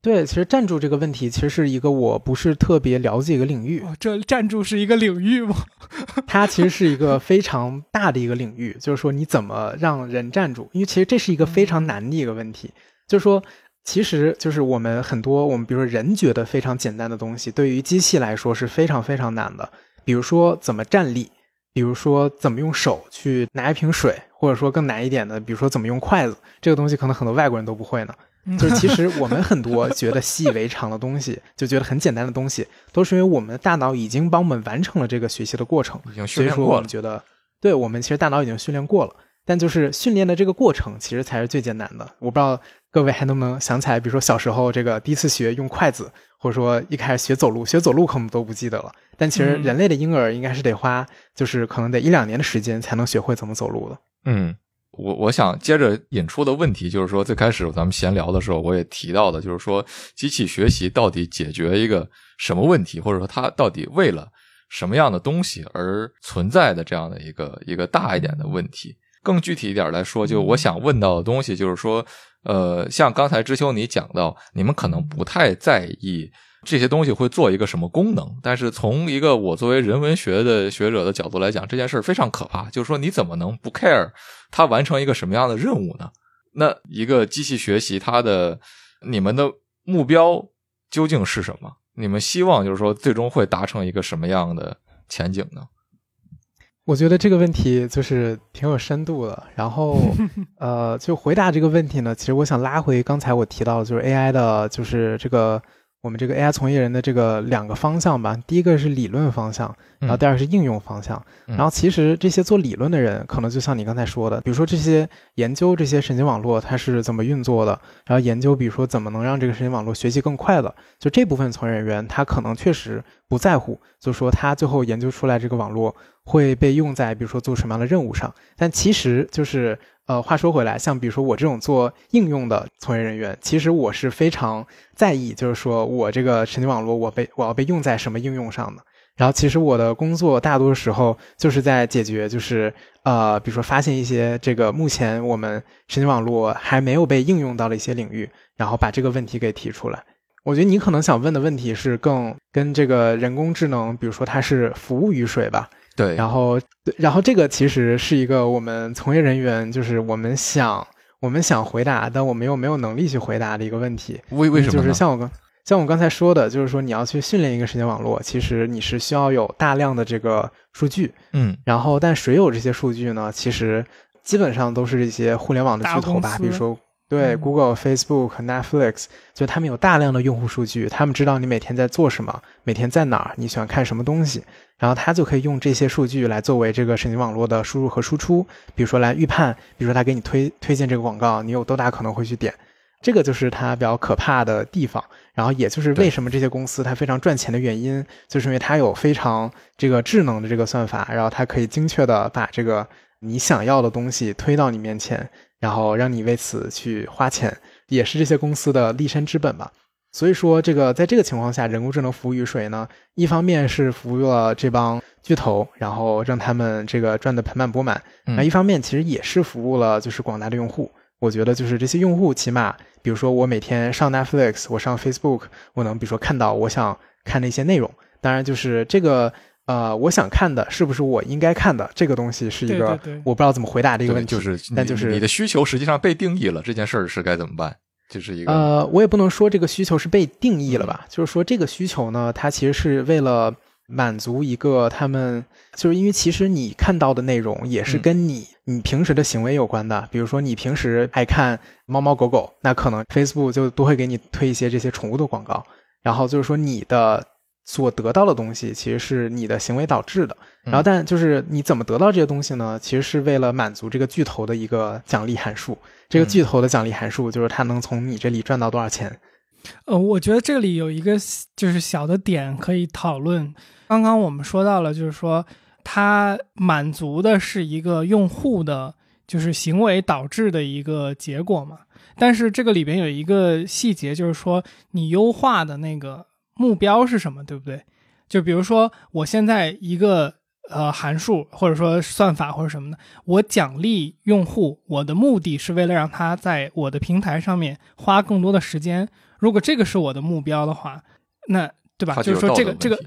对，其实站住这个问题其实是一个我不是特别了解一个领域，哦，这站住是一个领域吗？它其实是一个非常大的一个领域，就是说你怎么让人站住，因为其实这是一个非常难的一个问题，就是说。其实就是我们很多我们比如说人觉得非常简单的东西，对于机器来说是非常非常难的。比如说怎么站立，比如说怎么用手去拿一瓶水，或者说更难一点的，比如说怎么用筷子，这个东西可能很多外国人都不会呢。就是其实我们很多觉得习以为常的东西，就觉得很简单的东西，都是因为我们的大脑已经帮我们完成了这个学习的过程。已经所以说训练过了。我们觉得，对我们其实大脑已经训练过了，但就是训练的这个过程其实才是最艰难的。我不知道各位还能不能想起来，比如说小时候这个第一次学用筷子，或者说一开始学走路，学走路可能都不记得了。但其实嗯人类的婴儿应该是得花，就是可能得一两年的时间才能学会怎么走路的。嗯，我我想接着引出的问题就是说，最开始咱们闲聊的时候，我也提到的，就是说机器学习到底解决一个什么问题，或者说它到底为了什么样的东西而存在的这样的一个一个大一点的问题。更具体一点来说，就我想问到的东西，就是说，呃，像刚才知秋你讲到，你们可能不太在意这些东西会做一个什么功能，但是从一个我作为人文学的学者的角度来讲，这件事儿非常可怕。就是说，你怎么能不 care 它完成一个什么样的任务呢？那一个机器学习，它的你们的目标究竟是什么？你们希望就是说，最终会达成一个什么样的前景呢？我觉得这个问题就是挺有深度的。然后，呃，就回答这个问题呢，其实我想拉回刚才我提到，就是 AI 的，就是这个。我们这个 AI 从业人的这个两个方向吧，第一个是理论方向，然后第二个是应用方向。然后其实这些做理论的人，可能就像你刚才说的，比如说这些研究这些神经网络它是怎么运作的，然后研究比如说怎么能让这个神经网络学习更快的，就这部分从业人员他可能确实不在乎，就说他最后研究出来这个网络会被用在比如说做什么样的任务上。但其实就是。呃，话说回来，像比如说我这种做应用的从业人员，其实我是非常在意，就是说我这个神经网络，我被我要被用在什么应用上的。然后，其实我的工作大多时候就是在解决，就是呃，比如说发现一些这个目前我们神经网络还没有被应用到的一些领域，然后把这个问题给提出来。我觉得你可能想问的问题是更跟这个人工智能，比如说它是服务于谁吧？对，然后，然后这个其实是一个我们从业人员，就是我们想，我们想回答，但我们又没有能力去回答的一个问题。为为什么？就是像我刚，像我刚才说的，就是说你要去训练一个神经网络，其实你是需要有大量的这个数据。嗯。然后，但谁有这些数据呢？其实基本上都是一些互联网的巨头吧，比如说。对，Google、Facebook、Netflix，就他们有大量的用户数据，他们知道你每天在做什么，每天在哪儿，你喜欢看什么东西，然后他就可以用这些数据来作为这个神经网络的输入和输出，比如说来预判，比如说他给你推推荐这个广告，你有多大可能会去点，这个就是它比较可怕的地方，然后也就是为什么这些公司它非常赚钱的原因，就是因为它有非常这个智能的这个算法，然后它可以精确的把这个你想要的东西推到你面前。然后让你为此去花钱，也是这些公司的立身之本吧。所以说，这个在这个情况下，人工智能服务于谁呢？一方面是服务了这帮巨头，然后让他们这个赚得盆满钵满；那一方面其实也是服务了就是广大的用户。我觉得就是这些用户，起码比如说我每天上 Netflix，我上 Facebook，我能比如说看到我想看的一些内容。当然，就是这个。呃，我想看的是不是我应该看的这个东西是一个我不知道怎么回答的一个问题，就是但就是你的需求实际上被定义了，这件事儿是该怎么办？就是一个呃，我也不能说这个需求是被定义了吧，就是说这个需求呢，它其实是为了满足一个他们，就是因为其实你看到的内容也是跟你你平时的行为有关的，比如说你平时爱看猫猫狗狗，那可能 Facebook 就都会给你推一些这些宠物的广告，然后就是说你的。所得到的东西其实是你的行为导致的，然后但就是你怎么得到这些东西呢？其实是为了满足这个巨头的一个奖励函数。这个巨头的奖励函数就是它能从你这里赚到多少钱。呃，我觉得这里有一个就是小的点可以讨论。刚刚我们说到了，就是说它满足的是一个用户的，就是行为导致的一个结果嘛。但是这个里边有一个细节，就是说你优化的那个。目标是什么，对不对？就比如说，我现在一个呃函数，或者说算法或者什么的，我奖励用户，我的目的是为了让他在我的平台上面花更多的时间。如果这个是我的目标的话，那对吧？就是说这个这个，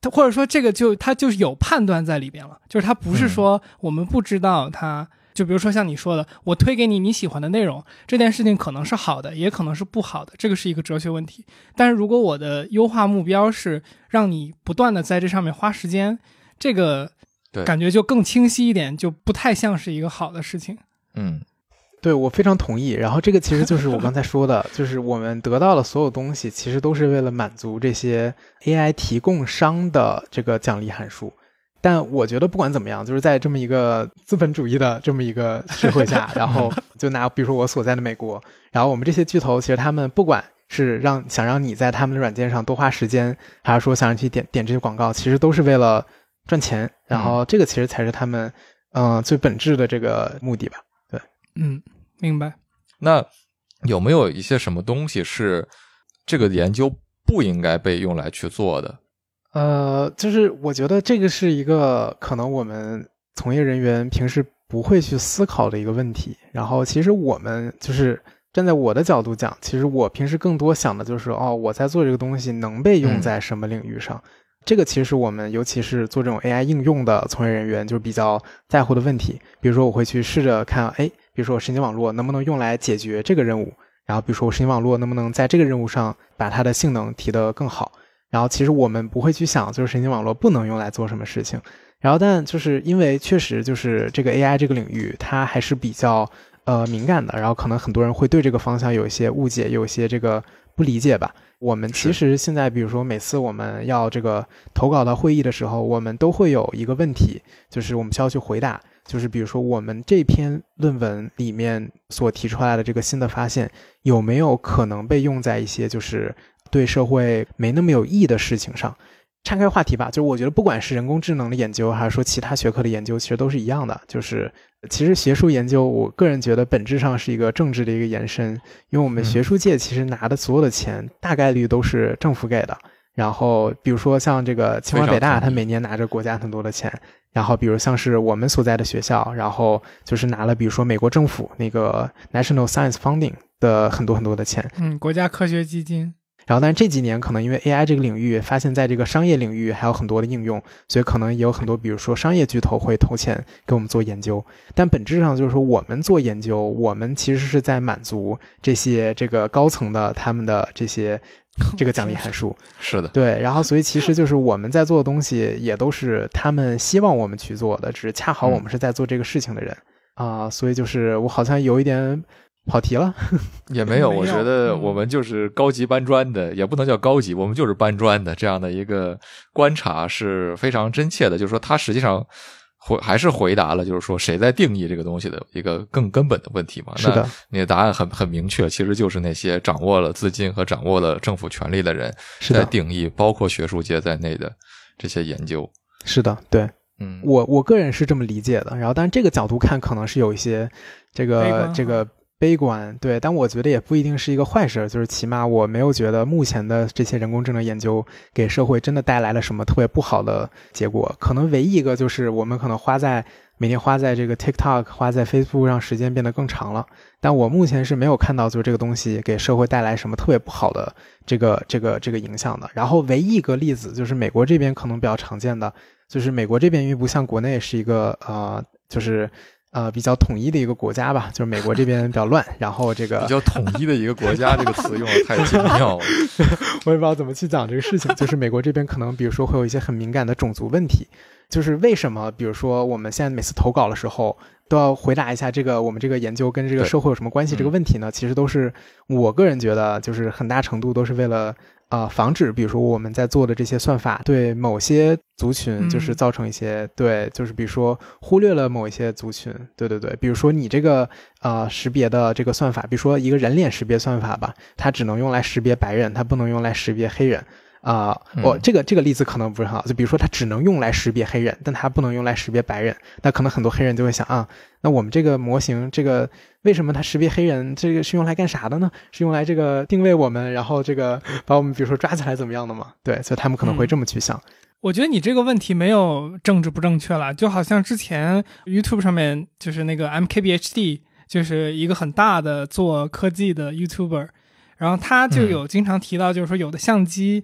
他或者说这个就他就是有判断在里边了，就是他不是说我们不知道他。就比如说像你说的，我推给你你喜欢的内容，这件事情可能是好的，也可能是不好的，这个是一个哲学问题。但是如果我的优化目标是让你不断的在这上面花时间，这个感觉就更清晰一点，就不太像是一个好的事情。嗯，对我非常同意。然后这个其实就是我刚才说的，就是我们得到的所有东西，其实都是为了满足这些 AI 提供商的这个奖励函数。但我觉得不管怎么样，就是在这么一个资本主义的这么一个社会下，然后就拿比如说我所在的美国，然后我们这些巨头，其实他们不管是让想让你在他们的软件上多花时间，还是说想让你点点这些广告，其实都是为了赚钱。然后这个其实才是他们嗯最本质的这个目的吧？对，嗯，明白。那有没有一些什么东西是这个研究不应该被用来去做的？呃，就是我觉得这个是一个可能我们从业人员平时不会去思考的一个问题。然后，其实我们就是站在我的角度讲，其实我平时更多想的就是，哦，我在做这个东西能被用在什么领域上？这个其实我们尤其是做这种 AI 应用的从业人员，就是比较在乎的问题。比如说，我会去试着看，哎，比如说我神经网络能不能用来解决这个任务？然后，比如说我神经网络能不能在这个任务上把它的性能提得更好？然后其实我们不会去想，就是神经网络不能用来做什么事情，然后但就是因为确实就是这个 AI 这个领域，它还是比较呃敏感的，然后可能很多人会对这个方向有一些误解，有一些这个不理解吧。我们其实现在，比如说每次我们要这个投稿到会议的时候，我们都会有一个问题，就是我们需要去回答，就是比如说我们这篇论文里面所提出来的这个新的发现，有没有可能被用在一些就是对社会没那么有益的事情上？岔开话题吧，就是我觉得不管是人工智能的研究，还是说其他学科的研究，其实都是一样的。就是其实学术研究，我个人觉得本质上是一个政治的一个延伸，因为我们学术界其实拿的所有的钱，大概率都是政府给的。然后比如说像这个清华北大，它每年拿着国家很多的钱。然后比如像是我们所在的学校，然后就是拿了比如说美国政府那个 National Science Funding 的很多很多的钱，嗯，国家科学基金。然后，但是这几年可能因为 AI 这个领域发现，在这个商业领域还有很多的应用，所以可能也有很多，比如说商业巨头会投钱给我们做研究。但本质上就是说，我们做研究，我们其实是在满足这些这个高层的他们的这些 这个奖励函数。是的，对。然后，所以其实就是我们在做的东西，也都是他们希望我们去做的，只是恰好我们是在做这个事情的人啊。所以就是我好像有一点。跑题了，也没有。我觉得我们就是高级搬砖的，也不能叫高级，我们就是搬砖的这样的一个观察是非常真切的。就是说，他实际上回还是回答了，就是说谁在定义这个东西的一个更根本的问题嘛？是的，你的答案很很明确，其实就是那些掌握了资金和掌握了政府权力的人在定义，包括学术界在内的这些研究。是的，对，嗯，我我个人是这么理解的。然后，但是这个角度看，可能是有一些这个这个。悲观对，但我觉得也不一定是一个坏事。就是起码我没有觉得目前的这些人工智能研究给社会真的带来了什么特别不好的结果。可能唯一一个就是我们可能花在每天花在这个 TikTok、花在 Facebook 上时间变得更长了。但我目前是没有看到就是这个东西给社会带来什么特别不好的这个这个这个影响的。然后唯一一个例子就是美国这边可能比较常见的，就是美国这边因为不像国内是一个呃就是。呃，比较统一的一个国家吧，就是美国这边比较乱，然后这个比较统一的一个国家，这个词用的太精妙了，我也不知道怎么去讲这个事情。就是美国这边可能，比如说会有一些很敏感的种族问题，就是为什么，比如说我们现在每次投稿的时候都要回答一下这个我们这个研究跟这个社会有什么关系这个问题呢？其实都是我个人觉得，就是很大程度都是为了。啊，防止比如说我们在做的这些算法对某些族群就是造成一些对，就是比如说忽略了某一些族群，对对对，比如说你这个呃识别的这个算法，比如说一个人脸识别算法吧，它只能用来识别白人，它不能用来识别黑人。啊，我这个这个例子可能不是很好，就比如说它只能用来识别黑人，但它不能用来识别白人。那可能很多黑人就会想啊，那我们这个模型，这个为什么它识别黑人？这个是用来干啥的呢？是用来这个定位我们，然后这个把我们比如说抓起来怎么样的吗？对，所以他们可能会这么去想。我觉得你这个问题没有政治不正确了，就好像之前 YouTube 上面就是那个 MKBHD，就是一个很大的做科技的 YouTuber，然后他就有经常提到，就是说有的相机。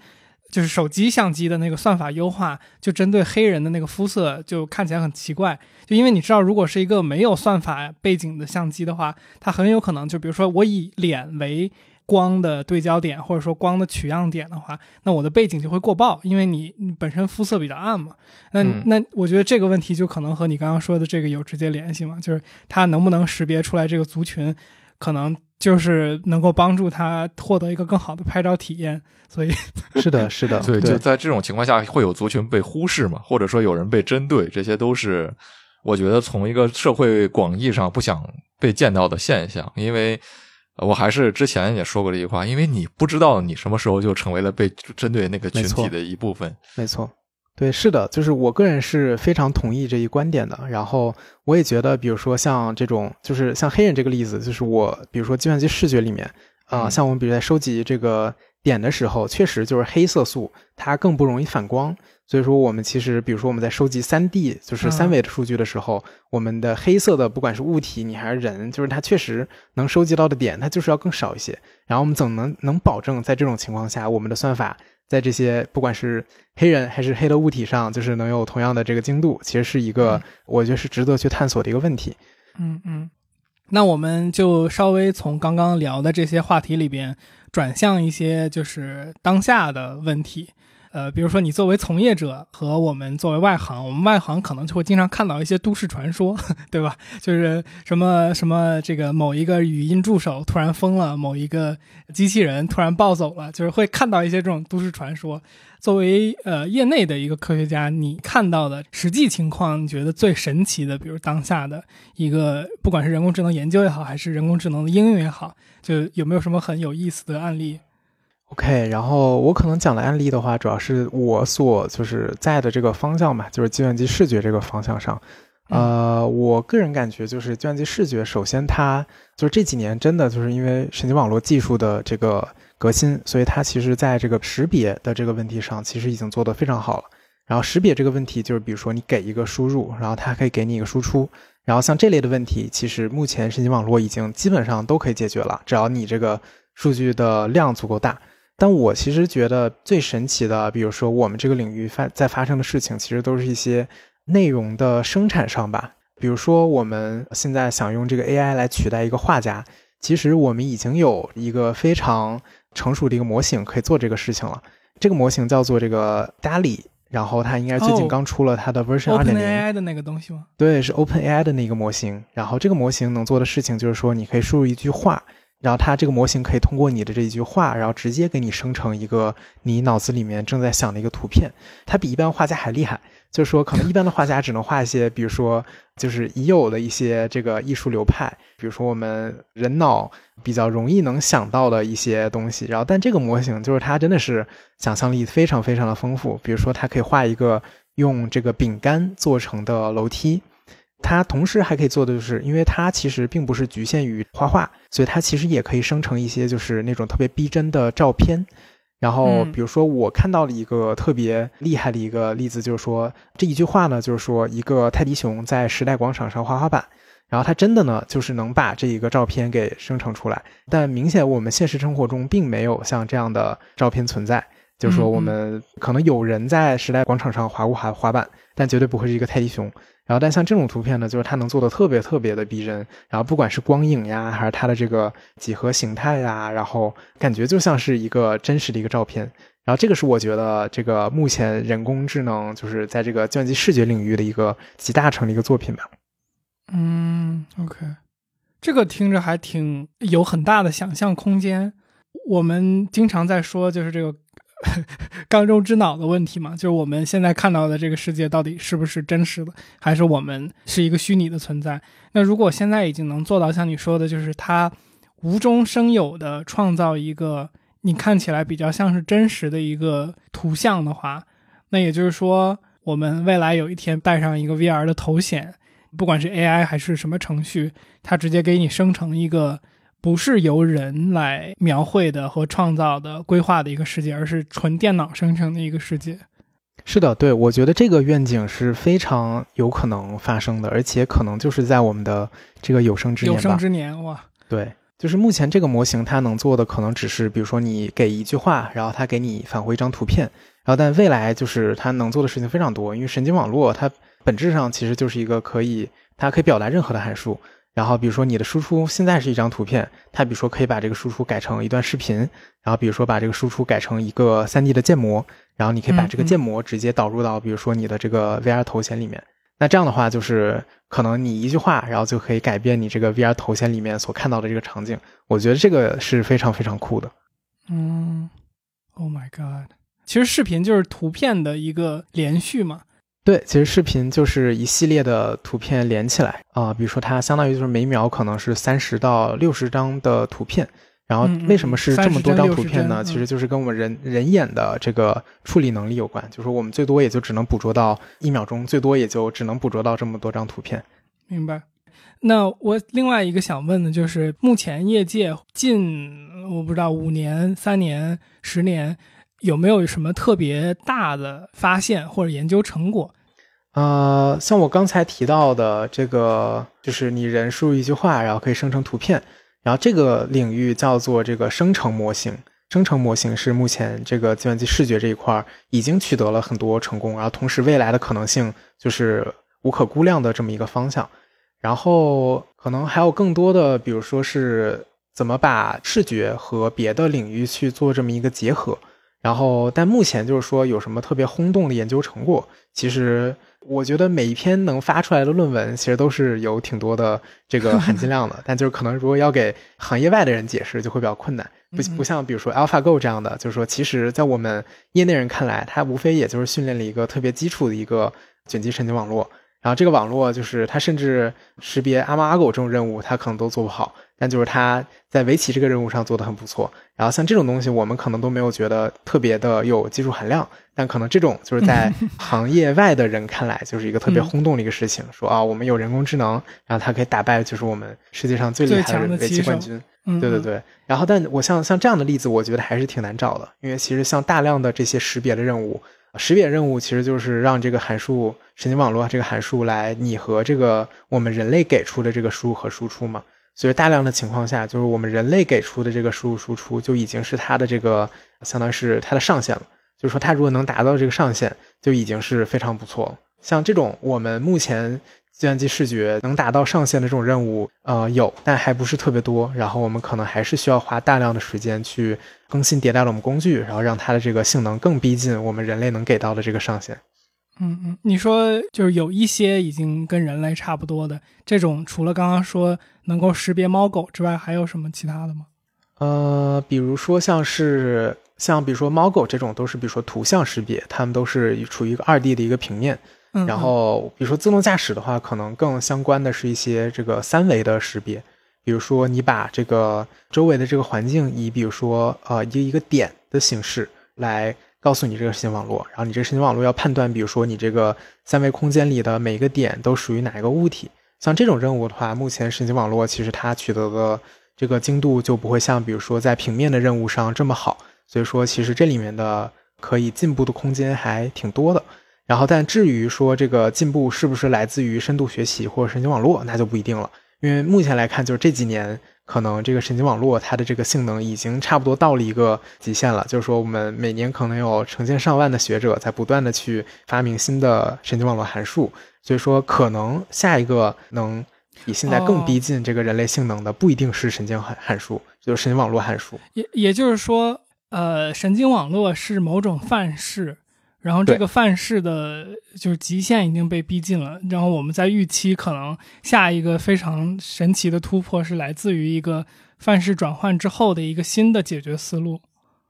就是手机相机的那个算法优化，就针对黑人的那个肤色，就看起来很奇怪。就因为你知道，如果是一个没有算法背景的相机的话，它很有可能就比如说我以脸为光的对焦点，或者说光的取样点的话，那我的背景就会过曝，因为你你本身肤色比较暗嘛。那那我觉得这个问题就可能和你刚刚说的这个有直接联系嘛，就是它能不能识别出来这个族群，可能。就是能够帮助他获得一个更好的拍照体验，所以 是的，是的，对，就在这种情况下，会有族群被忽视嘛，或者说有人被针对，这些都是我觉得从一个社会广义上不想被见到的现象。因为我还是之前也说过这句话，因为你不知道你什么时候就成为了被针对那个群体的一部分，没错。对，是的，就是我个人是非常同意这一观点的。然后我也觉得，比如说像这种，就是像黑人这个例子，就是我，比如说计算机视觉里面，啊，像我们比如在收集这个点的时候，确实就是黑色素它更不容易反光。所以说，我们其实比如说我们在收集三 D 就是三维的数据的时候，我们的黑色的不管是物体你还是人，就是它确实能收集到的点，它就是要更少一些。然后我们怎么能能保证在这种情况下，我们的算法？在这些不管是黑人还是黑的物体上，就是能有同样的这个精度，其实是一个我觉得是值得去探索的一个问题。嗯嗯，那我们就稍微从刚刚聊的这些话题里边转向一些就是当下的问题。呃，比如说你作为从业者和我们作为外行，我们外行可能就会经常看到一些都市传说，对吧？就是什么什么这个某一个语音助手突然疯了，某一个机器人突然暴走了，就是会看到一些这种都市传说。作为呃业内的一个科学家，你看到的实际情况，你觉得最神奇的，比如当下的一个，不管是人工智能研究也好，还是人工智能的应用也好，就有没有什么很有意思的案例？OK，然后我可能讲的案例的话，主要是我所就是在的这个方向嘛，就是计算机视觉这个方向上。呃，我个人感觉就是计算机视觉，首先它就是这几年真的就是因为神经网络技术的这个革新，所以它其实在这个识别的这个问题上，其实已经做得非常好了。然后识别这个问题，就是比如说你给一个输入，然后它可以给你一个输出，然后像这类的问题，其实目前神经网络已经基本上都可以解决了，只要你这个数据的量足够大。但我其实觉得最神奇的，比如说我们这个领域发在发生的事情，其实都是一些内容的生产上吧。比如说我们现在想用这个 AI 来取代一个画家，其实我们已经有一个非常成熟的一个模型可以做这个事情了。这个模型叫做这个 DALL-E，然后它应该最近刚出了它的 version 二点零。OpenAI 的那个东西吗？对，是 OpenAI 的那个模型。然后这个模型能做的事情就是说，你可以输入一句话。然后它这个模型可以通过你的这一句话，然后直接给你生成一个你脑子里面正在想的一个图片。它比一般画家还厉害，就是说可能一般的画家只能画一些，比如说就是已有的一些这个艺术流派，比如说我们人脑比较容易能想到的一些东西。然后但这个模型就是它真的是想象力非常非常的丰富，比如说它可以画一个用这个饼干做成的楼梯。它同时还可以做的就是，因为它其实并不是局限于画画，所以它其实也可以生成一些就是那种特别逼真的照片。然后，比如说我看到了一个特别厉害的一个例子，就是说这一句话呢，就是说一个泰迪熊在时代广场上滑滑板，然后它真的呢就是能把这一个照片给生成出来。但明显我们现实生活中并没有像这样的照片存在，就是说我们可能有人在时代广场上滑过滑滑板，但绝对不会是一个泰迪熊。然后，但像这种图片呢，就是它能做的特别特别的逼真。然后，不管是光影呀，还是它的这个几何形态呀，然后感觉就像是一个真实的一个照片。然后，这个是我觉得这个目前人工智能就是在这个计算机视觉领域的一个集大成的一个作品吧。嗯，OK，这个听着还挺有很大的想象空间。我们经常在说，就是这个。缸中之脑的问题嘛，就是我们现在看到的这个世界到底是不是真实的，还是我们是一个虚拟的存在？那如果现在已经能做到像你说的，就是它无中生有的创造一个你看起来比较像是真实的一个图像的话，那也就是说，我们未来有一天戴上一个 VR 的头显，不管是 AI 还是什么程序，它直接给你生成一个。不是由人来描绘的和创造的、规划的一个世界，而是纯电脑生成的一个世界。是的，对，我觉得这个愿景是非常有可能发生的，而且可能就是在我们的这个有生之年吧。有生之年，哇！对，就是目前这个模型它能做的，可能只是比如说你给一句话，然后它给你返回一张图片，然后但未来就是它能做的事情非常多，因为神经网络它本质上其实就是一个可以，它可以表达任何的函数。然后，比如说你的输出现在是一张图片，它比如说可以把这个输出改成一段视频，然后比如说把这个输出改成一个 3D 的建模，然后你可以把这个建模直接导入到比如说你的这个 VR 头显里面。那这样的话，就是可能你一句话，然后就可以改变你这个 VR 头显里面所看到的这个场景。我觉得这个是非常非常酷的。嗯，Oh my God！其实视频就是图片的一个连续嘛。对，其实视频就是一系列的图片连起来啊，比如说它相当于就是每秒可能是三十到六十张的图片，然后为什么是这么多张图片呢？其实就是跟我们人人眼的这个处理能力有关，就是我们最多也就只能捕捉到一秒钟，最多也就只能捕捉到这么多张图片。明白。那我另外一个想问的就是，目前业界近我不知道五年、三年、十年。有没有什么特别大的发现或者研究成果？呃，像我刚才提到的这个，就是你人输入一句话，然后可以生成图片，然后这个领域叫做这个生成模型。生成模型是目前这个计算机视觉这一块已经取得了很多成功，然后同时未来的可能性就是无可估量的这么一个方向。然后可能还有更多的，比如说是怎么把视觉和别的领域去做这么一个结合。然后，但目前就是说有什么特别轰动的研究成果，其实我觉得每一篇能发出来的论文，其实都是有挺多的这个含金量的。但就是可能如果要给行业外的人解释，就会比较困难。不不像比如说 AlphaGo 这样的，就是说其实在我们业内人看来，它无非也就是训练了一个特别基础的一个卷积神经网络。然后这个网络就是它甚至识别阿猫阿狗这种任务，它可能都做不好。但就是它在围棋这个任务上做的很不错，然后像这种东西，我们可能都没有觉得特别的有技术含量，但可能这种就是在 行业外的人看来，就是一个特别轰动的一个事情。说啊，我们有人工智能，然后它可以打败就是我们世界上最厉害的围棋冠军。对对对。然后，但我像像这样的例子，我觉得还是挺难找的，因为其实像大量的这些识别的任务，识别任务其实就是让这个函数神经网络这个函数来拟合这个我们人类给出的这个输入和输出嘛。所以大量的情况下，就是我们人类给出的这个输入输出就已经是它的这个，相当于是它的上限了。就是说，它如果能达到这个上限，就已经是非常不错了。像这种我们目前计算机视觉能达到上限的这种任务，呃，有，但还不是特别多。然后我们可能还是需要花大量的时间去更新迭代了我们工具，然后让它的这个性能更逼近我们人类能给到的这个上限。嗯嗯，你说就是有一些已经跟人类差不多的这种，除了刚刚说能够识别猫狗之外，还有什么其他的吗？呃，比如说像是像比如说猫狗这种，都是比如说图像识别，它们都是处于一个二 D 的一个平面。然后比如说自动驾驶的话，可能更相关的是一些这个三维的识别，比如说你把这个周围的这个环境以比如说呃一个一个点的形式来。告诉你这个神经网络，然后你这个神经网络要判断，比如说你这个三维空间里的每一个点都属于哪一个物体。像这种任务的话，目前神经网络其实它取得的这个精度就不会像比如说在平面的任务上这么好。所以说，其实这里面的可以进步的空间还挺多的。然后，但至于说这个进步是不是来自于深度学习或者神经网络，那就不一定了。因为目前来看，就是这几年。可能这个神经网络它的这个性能已经差不多到了一个极限了，就是说我们每年可能有成千上万的学者在不断的去发明新的神经网络函数，所以说可能下一个能比现在更逼近这个人类性能的不一定是神经函函数，就是神经网络函数。也也就是说，呃，神经网络是某种范式。然后这个范式的就是极限已经被逼近了，然后我们在预期可能下一个非常神奇的突破是来自于一个范式转换之后的一个新的解决思路。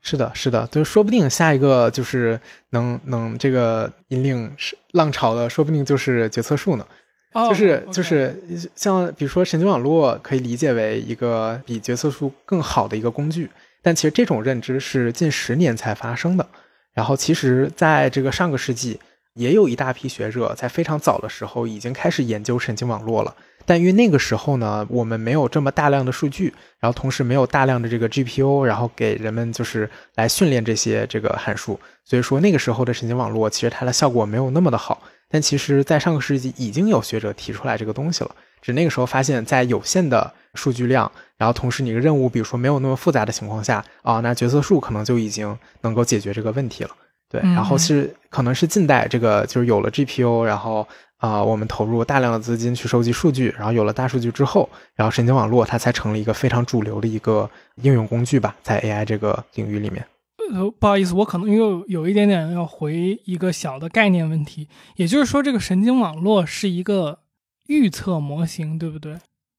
是的，是的，就是说不定下一个就是能能这个引领浪潮的，说不定就是决策树呢。就是就是像比如说神经网络可以理解为一个比决策树更好的一个工具，但其实这种认知是近十年才发生的。然后，其实，在这个上个世纪，也有一大批学者在非常早的时候已经开始研究神经网络了。但因为那个时候呢，我们没有这么大量的数据，然后同时没有大量的这个 GPU，然后给人们就是来训练这些这个函数，所以说那个时候的神经网络其实它的效果没有那么的好。但其实，在上个世纪已经有学者提出来这个东西了，只那个时候发现，在有限的数据量，然后同时你的任务，比如说没有那么复杂的情况下，啊，那决策树可能就已经能够解决这个问题了。对，然后是可能是近代这个就是有了 GPU，然后啊，我们投入大量的资金去收集数据，然后有了大数据之后，然后神经网络它才成了一个非常主流的一个应用工具吧，在 AI 这个领域里面。呃，不好意思，我可能又有一点点要回一个小的概念问题，也就是说，这个神经网络是一个预测模型，对不对？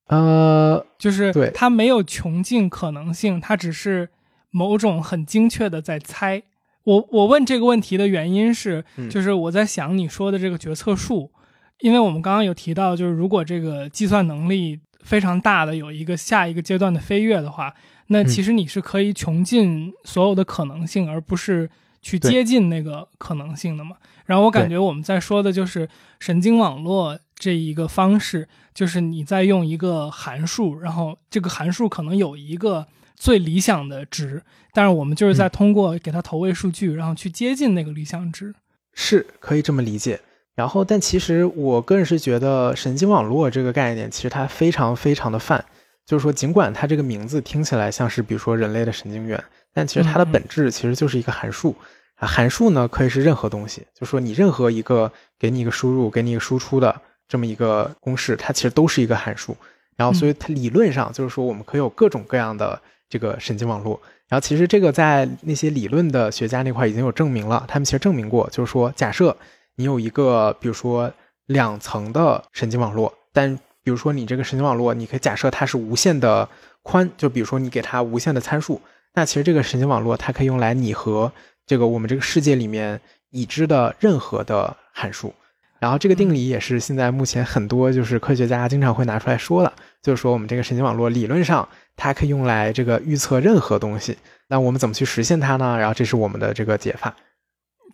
呃，就是对，它没有穷尽可能性，它只是某种很精确的在猜。我我问这个问题的原因是，就是我在想你说的这个决策树，因为我们刚刚有提到，就是如果这个计算能力非常大的有一个下一个阶段的飞跃的话。那其实你是可以穷尽所有的可能性，而不是去接近那个可能性的嘛。然后我感觉我们在说的就是神经网络这一个方式，就是你在用一个函数，然后这个函数可能有一个最理想的值，但是我们就是在通过给它投喂数据，然后去接近那个理想值，是可以这么理解。然后，但其实我个人是觉得神经网络这个概念，其实它非常非常的泛。就是说，尽管它这个名字听起来像是比如说人类的神经元，但其实它的本质其实就是一个函数啊。函数呢可以是任何东西，就说你任何一个给你一个输入、给你一个输出的这么一个公式，它其实都是一个函数。然后，所以它理论上就是说，我们可以有各种各样的这个神经网络。然后其实这个在那些理论的学家那块已经有证明了，他们其实证明过，就是说假设你有一个比如说两层的神经网络，但比如说你这个神经网络，你可以假设它是无限的宽，就比如说你给它无限的参数，那其实这个神经网络它可以用来拟合这个我们这个世界里面已知的任何的函数。然后这个定理也是现在目前很多就是科学家经常会拿出来说的，就是说我们这个神经网络理论上它可以用来这个预测任何东西。那我们怎么去实现它呢？然后这是我们的这个解法。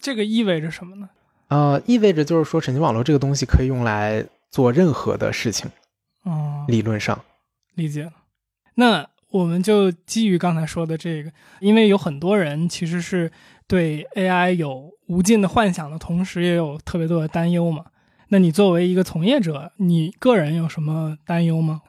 这个意味着什么呢？呃，意味着就是说神经网络这个东西可以用来做任何的事情。哦，理论上理解了。那我们就基于刚才说的这个，因为有很多人其实是对 AI 有无尽的幻想的同时，也有特别多的担忧嘛。那你作为一个从业者，你个人有什么担忧吗？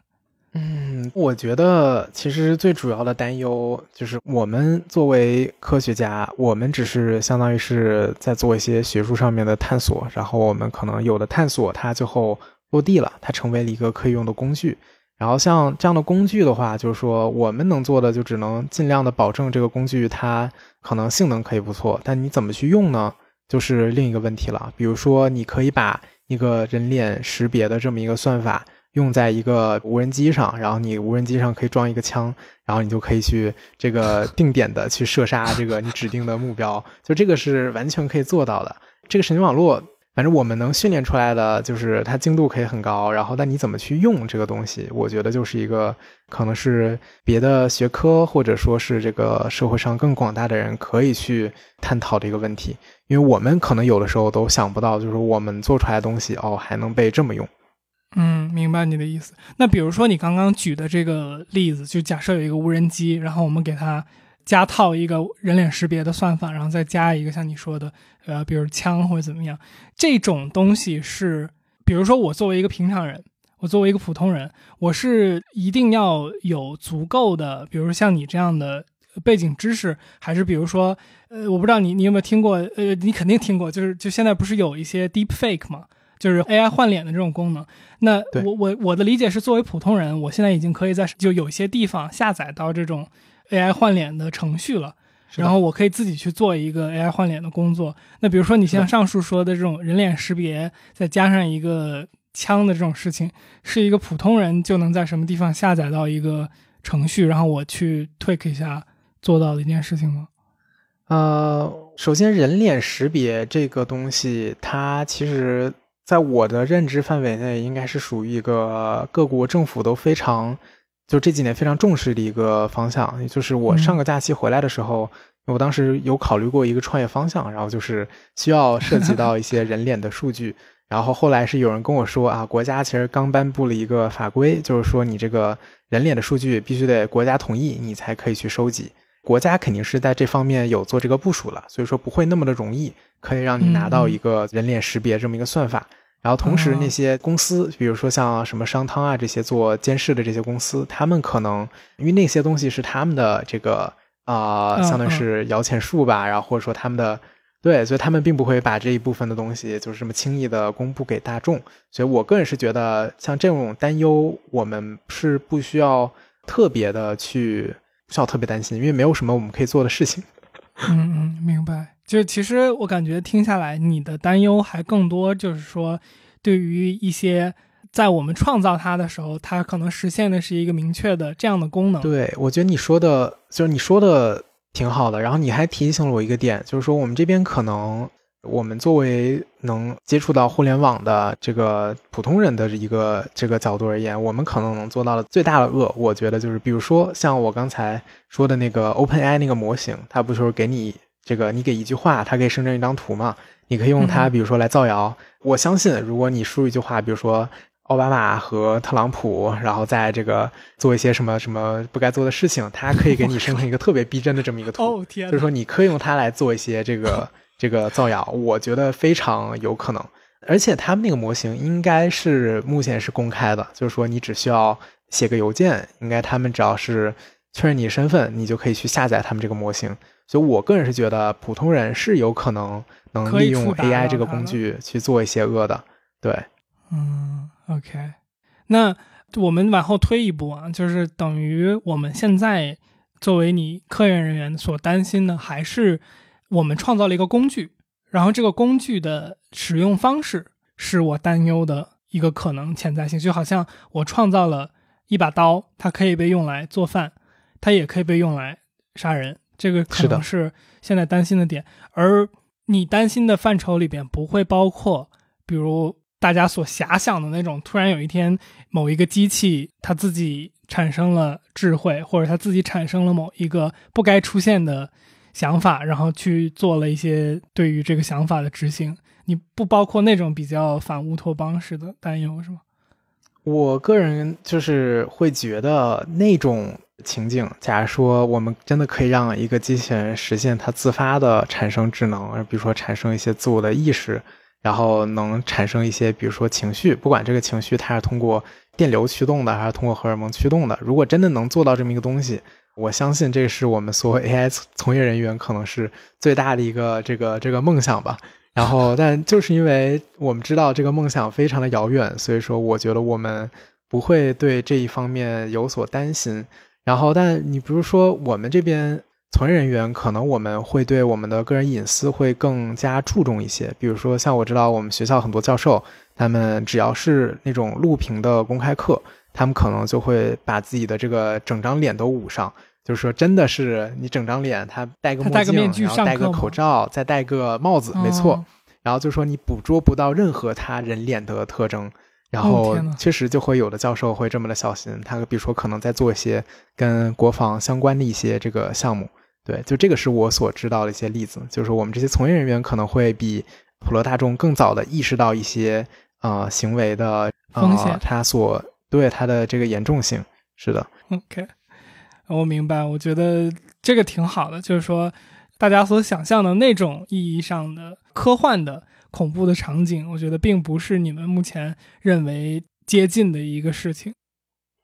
嗯，我觉得其实最主要的担忧就是我们作为科学家，我们只是相当于是在做一些学术上面的探索，然后我们可能有的探索它最后落地了，它成为了一个可以用的工具。然后像这样的工具的话，就是说我们能做的就只能尽量的保证这个工具它可能性能可以不错，但你怎么去用呢？就是另一个问题了。比如说，你可以把一个人脸识别的这么一个算法用在一个无人机上，然后你无人机上可以装一个枪，然后你就可以去这个 定点的去射杀这个你指定的目标，就这个是完全可以做到的。这个神经网络。反正我们能训练出来的就是它精度可以很高，然后但你怎么去用这个东西，我觉得就是一个可能是别的学科或者说是这个社会上更广大的人可以去探讨的一个问题，因为我们可能有的时候都想不到，就是我们做出来的东西哦还能被这么用。嗯，明白你的意思。那比如说你刚刚举的这个例子，就假设有一个无人机，然后我们给它。加套一个人脸识别的算法，然后再加一个像你说的，呃，比如枪或者怎么样，这种东西是，比如说我作为一个平常人，我作为一个普通人，我是一定要有足够的，比如说像你这样的背景知识，还是比如说，呃，我不知道你你有没有听过，呃，你肯定听过，就是就现在不是有一些 deep fake 嘛，就是 AI 换脸的这种功能。那我我我的理解是，作为普通人，我现在已经可以在就有些地方下载到这种。AI 换脸的程序了，然后我可以自己去做一个 AI 换脸的工作。那比如说你像上述说的这种人脸识别，再加上一个枪的这种事情，是一个普通人就能在什么地方下载到一个程序，然后我去 tweak 一下做到的一件事情吗？呃，首先人脸识别这个东西，它其实在我的认知范围内，应该是属于一个各国政府都非常。就这几年非常重视的一个方向，也就是我上个假期回来的时候，我当时有考虑过一个创业方向，然后就是需要涉及到一些人脸的数据，然后后来是有人跟我说啊，国家其实刚颁布了一个法规，就是说你这个人脸的数据必须得国家同意，你才可以去收集，国家肯定是在这方面有做这个部署了，所以说不会那么的容易可以让你拿到一个人脸识别这么一个算法。然后同时，那些公司，比如说像什么商汤啊这些做监视的这些公司，他们可能因为那些东西是他们的这个啊，相当于是摇钱树吧，然后或者说他们的对，所以他们并不会把这一部分的东西就是这么轻易的公布给大众。所以我个人是觉得，像这种担忧，我们是不需要特别的去不需要特别担心，因为没有什么我们可以做的事情。嗯嗯，明白。就其实我感觉听下来，你的担忧还更多，就是说，对于一些在我们创造它的时候，它可能实现的是一个明确的这样的功能。对，我觉得你说的，就是你说的挺好的。然后你还提醒了我一个点，就是说我们这边可能，我们作为能接触到互联网的这个普通人的一个这个角度而言，我们可能能做到的最大的恶，我觉得就是，比如说像我刚才说的那个 OpenAI 那个模型，它不就是给你。这个你给一句话，它可以生成一张图嘛？你可以用它，比如说来造谣。我相信，如果你输入一句话，比如说奥巴马和特朗普，然后在这个做一些什么什么不该做的事情，它可以给你生成一个特别逼真的这么一个图。哦天！就是说，你可以用它来做一些这个这个造谣，我觉得非常有可能。而且他们那个模型应该是目前是公开的，就是说你只需要写个邮件，应该他们只要是确认你身份，你就可以去下载他们这个模型。所以，我个人是觉得普通人是有可能能利用 AI 这个工具去做一些恶的。对，嗯，OK。那我们往后推一步啊，就是等于我们现在作为你科研人员所担心的，还是我们创造了一个工具，然后这个工具的使用方式是我担忧的一个可能潜在性。就好像我创造了一把刀，它可以被用来做饭，它也可以被用来杀人，这个可能是现在担心的点。而你担心的范畴里边不会包括，比如大家所遐想的那种，突然有一天某一个机器它自己产生了智慧，或者它自己产生了某一个不该出现的想法，然后去做了一些对于这个想法的执行。你不包括那种比较反乌托邦式的担忧，是吗？我个人就是会觉得那种。情景，假如说我们真的可以让一个机器人实现它自发的产生智能，比如说产生一些自我的意识，然后能产生一些，比如说情绪，不管这个情绪它是通过电流驱动的，还是通过荷尔蒙驱动的，如果真的能做到这么一个东西，我相信这是我们所有 AI 从业人员可能是最大的一个这个这个梦想吧。然后，但就是因为我们知道这个梦想非常的遥远，所以说我觉得我们不会对这一方面有所担心。然后，但你比如说，我们这边从业人员，可能我们会对我们的个人隐私会更加注重一些。比如说，像我知道我们学校很多教授，他们只要是那种录屏的公开课，他们可能就会把自己的这个整张脸都捂上，就是说，真的是你整张脸，他戴个墨镜，然后戴个口罩，再戴个帽子，没错。然后就说你捕捉不到任何他人脸的特征。然后确实就会有的教授会这么的小心，他比如说可能在做一些跟国防相关的一些这个项目，对，就这个是我所知道的一些例子，就是我们这些从业人员可能会比普罗大众更早的意识到一些呃行为的风险，他所对他的这个严重性，是的。OK，我明白，我觉得这个挺好的，就是说大家所想象的那种意义上的科幻的。恐怖的场景，我觉得并不是你们目前认为接近的一个事情。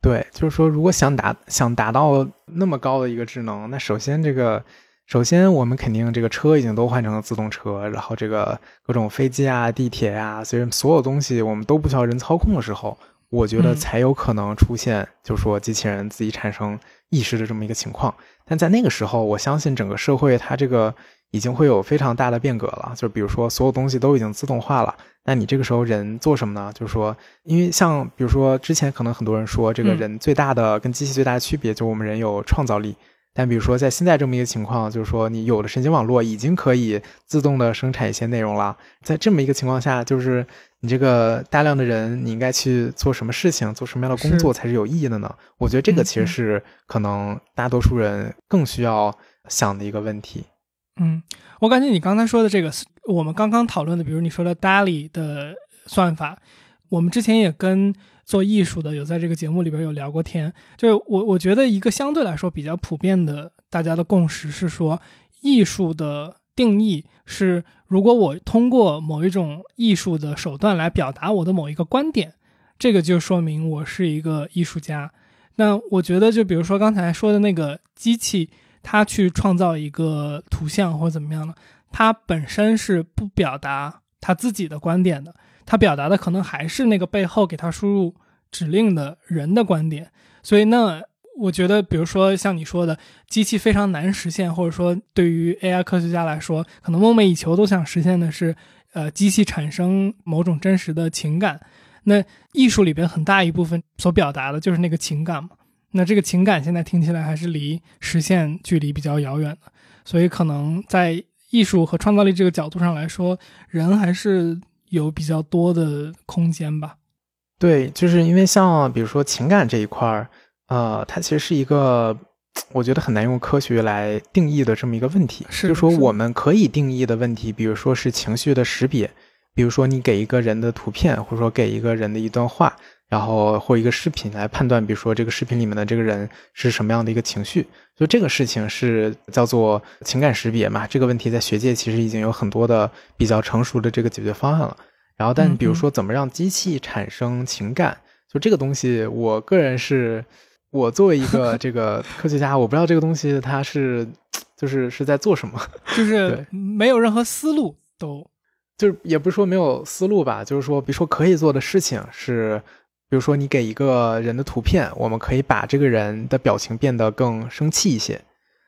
对，就是说，如果想达想达到那么高的一个智能，那首先这个，首先我们肯定这个车已经都换成了自动车，然后这个各种飞机啊、地铁啊，所以所有东西我们都不需要人操控的时候，我觉得才有可能出现，就是说机器人自己产生意识的这么一个情况。但在那个时候，我相信整个社会它这个。已经会有非常大的变革了，就比如说所有东西都已经自动化了，那你这个时候人做什么呢？就是说，因为像比如说之前可能很多人说，这个人最大的跟机器最大的区别就是我们人有创造力。但比如说在现在这么一个情况，就是说你有了神经网络已经可以自动的生产一些内容了，在这么一个情况下，就是你这个大量的人，你应该去做什么事情，做什么样的工作才是有意义的呢？我觉得这个其实是可能大多数人更需要想的一个问题。嗯，我感觉你刚才说的这个，我们刚刚讨论的，比如你说的 DALI 的算法，我们之前也跟做艺术的有在这个节目里边有聊过天。就是我我觉得一个相对来说比较普遍的大家的共识是说，艺术的定义是，如果我通过某一种艺术的手段来表达我的某一个观点，这个就说明我是一个艺术家。那我觉得，就比如说刚才说的那个机器。它去创造一个图像或者怎么样呢？它本身是不表达它自己的观点的，他表达的可能还是那个背后给他输入指令的人的观点。所以，那我觉得，比如说像你说的，机器非常难实现，或者说对于 AI 科学家来说，可能梦寐以求都想实现的是，呃，机器产生某种真实的情感。那艺术里边很大一部分所表达的就是那个情感嘛。那这个情感现在听起来还是离实现距离比较遥远的，所以可能在艺术和创造力这个角度上来说，人还是有比较多的空间吧。对，就是因为像比如说情感这一块儿，呃，它其实是一个我觉得很难用科学来定义的这么一个问题。是，就说我们可以定义的问题，比如说是情绪的识别，比如说你给一个人的图片，或者说给一个人的一段话。然后或一个视频来判断，比如说这个视频里面的这个人是什么样的一个情绪，就这个事情是叫做情感识别嘛。这个问题在学界其实已经有很多的比较成熟的这个解决方案了。然后，但比如说怎么让机器产生情感，就这个东西，我个人是，我作为一个这个科学家，我不知道这个东西它是就是是在做什么，就是没有任何思路，都就是也不是说没有思路吧，就是说比如说可以做的事情是。比如说，你给一个人的图片，我们可以把这个人的表情变得更生气一些，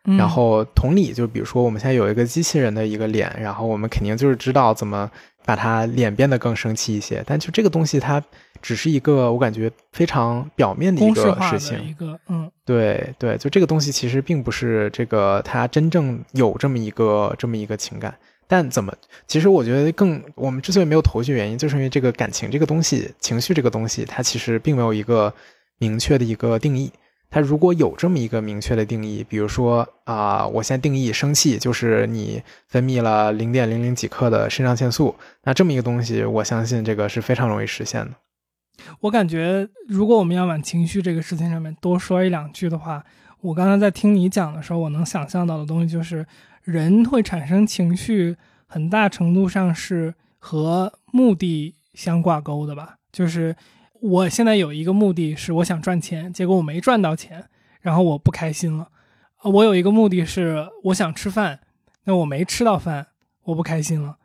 嗯然后同理，就比如说我们现在有一个机器人的一个脸，然后我们肯定就是知道怎么把它脸变得更生气一些，但就这个东西它只是一个我感觉非常表面的一个事情，一个，嗯对对，就这个东西其实并不是这个它真正有这么一个这么一个情感。但怎么？其实我觉得更，我们之所以没有头绪，原因就是因为这个感情这个东西，情绪这个东西，它其实并没有一个明确的一个定义。它如果有这么一个明确的定义，比如说啊、我现在定义生气就是你分泌了零点零零几克的肾上腺素，那这么一个东西，我相信这个是非常容易实现的。我感觉，如果我们要往情绪这个事情上面多说一两句的话，我刚才在听你讲的时候，我能想象到的东西就是，人会产生情绪，很大程度上是和目的相挂钩的吧。就是我现在有一个目的是我想赚钱，结果我没赚到钱，然后我不开心了。呃我有一个目的是我想吃饭，那我没吃到饭，我不开心了。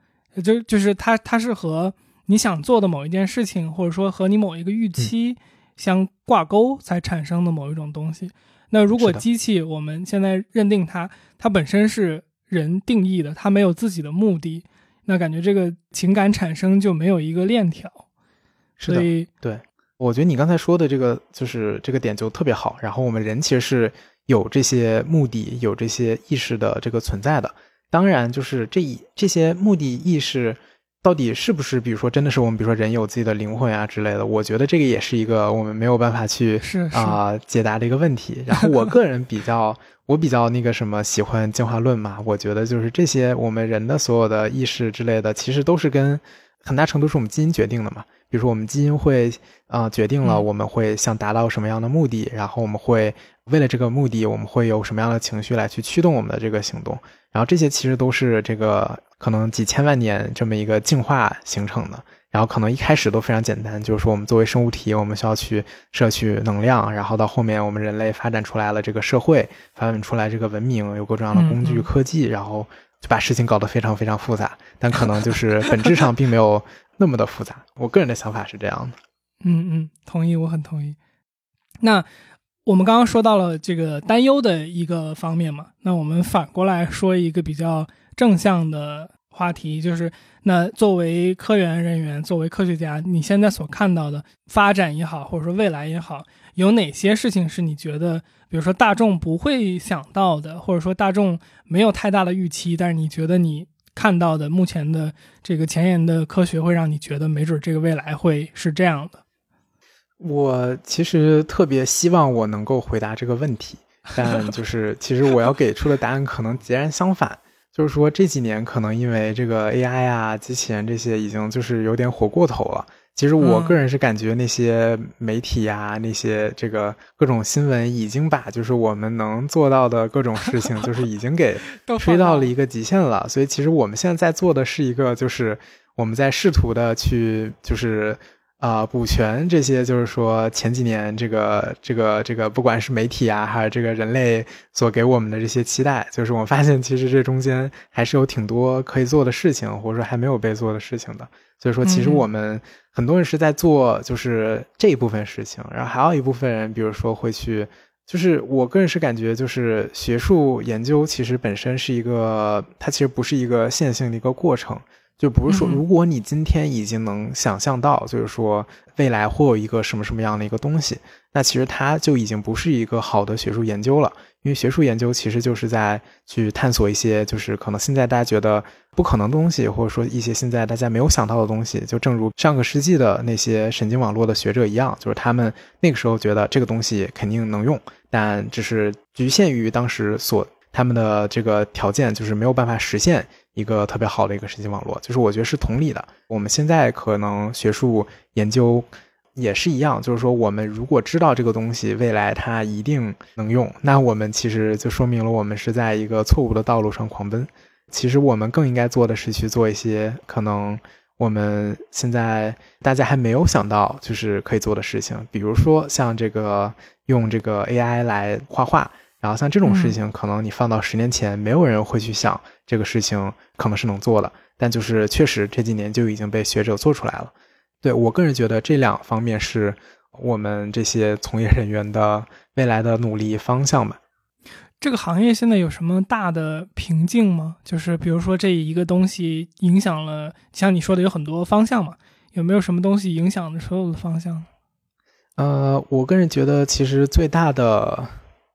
就就是它它是和你想做的某一件事情，或者说和你某一个预期相挂钩才产生的某一种东西。那如果机器我们现在认定它，它本身是人定义的，他没有自己的目的，那感觉这个情感产生就没有一个链条。是的所，以我觉得你刚才说的这个就是这个点就特别好。然后我们人其实是有这些目的、有这些意识的这个存在的。当然，就是这一这些目的意识到底是不是，比如说真的是我们，比如说人有自己的灵魂啊之类的。我觉得这个也是一个我们没有办法去啊、解答的一个问题。然后我个人比较，我比较那个什么喜欢进化论嘛，我觉得就是这些我们人的所有的意识之类的，其实都是跟很大程度是我们基因决定的嘛。比如说我们基因会啊、呃决定了嗯我们会想达到什么样的目的，然后我们会为了这个目的，我们会有什么样的情绪来去驱动我们的这个行动。然后这些其实都是这个可能几千万年这么一个进化形成的。然后可能一开始都非常简单，就是说我们作为生物体，我们需要去摄取能量，然后到后面我们人类发展出来了这个社会，发展出来这个文明，有各种各样的工具、科技，然后就把事情搞得非常非常复杂，但可能就是本质上并没有那么的复杂。我个人的想法是这样的。嗯嗯，同意，我很同意。那我们刚刚说到了这个担忧的一个方面嘛，那我们反过来说一个比较正向的话题，就是那作为科研人员，作为科学家，你现在所看到的发展也好，或者说未来也好，有哪些事情是你觉得，比如说大众不会想到的，或者说大众没有太大的预期，但是你觉得你看到的目前的这个前沿的科学会让你觉得，没准这个未来会是这样的。我其实特别希望我能够回答这个问题，但就是其实我要给出的答案可能截然相反。就是说这几年可能因为这个 AI 啊、机器人这些已经就是有点火过头了。其实我嗯个人是感觉那些媒体啊、那些这个各种新闻已经把就是我们能做到的各种事情，就是已经给 都吹到了一个极限了。所以其实我们现在在做的是一个，就是我们在试图的去就是。啊、补全这些就是说前几年这个这个这个，不管是媒体啊，还是这个人类所给我们的这些期待，就是我发现其实这中间还是有挺多可以做的事情，或者说还没有被做的事情的。所以说，其实嗯我们很多人是在做就是这一部分事情，然后还有一部分人，比如说会去，就是我个人是感觉，就是学术研究其实本身是一个，它其实不是一个线性的一个过程。就不是说，嗯如果你今天已经能想象到，就是说未来会有一个什么什么样的一个东西，那其实它就已经不是一个好的学术研究了。因为学术研究其实就是在去探索一些，就是可能现在大家觉得不可能的东西，或者说一些现在大家没有想到的东西。就正如上个世纪的那些神经网络的学者一样，就是他们那个时候觉得这个东西肯定能用，但只是局限于当时所他们的这个条件，就是没有办法实现。一个特别好的一个神经网络，就是我觉得是同理的。我们现在可能学术研究也是一样，就是说我们如果知道这个东西未来它一定能用，那我们其实就说明了我们是在一个错误的道路上狂奔。其实我们更应该做的是去做一些可能我们现在大家还没有想到就是可以做的事情，比如说像这个用这个 AI 来画画。然后像这种事情，可能你放到十年前，没有人会去想这个事情可能是能做的，但就是确实这几年就已经被学者做出来了。对我个人觉得这两方面是我们这些从业人员的未来的努力方向吧。这个行业现在有什么大的瓶颈吗？就是比如说这一个东西影响了，像你说的有很多方向嘛，有没有什么东西影响了所有的方向？呃，我个人觉得其实最大的，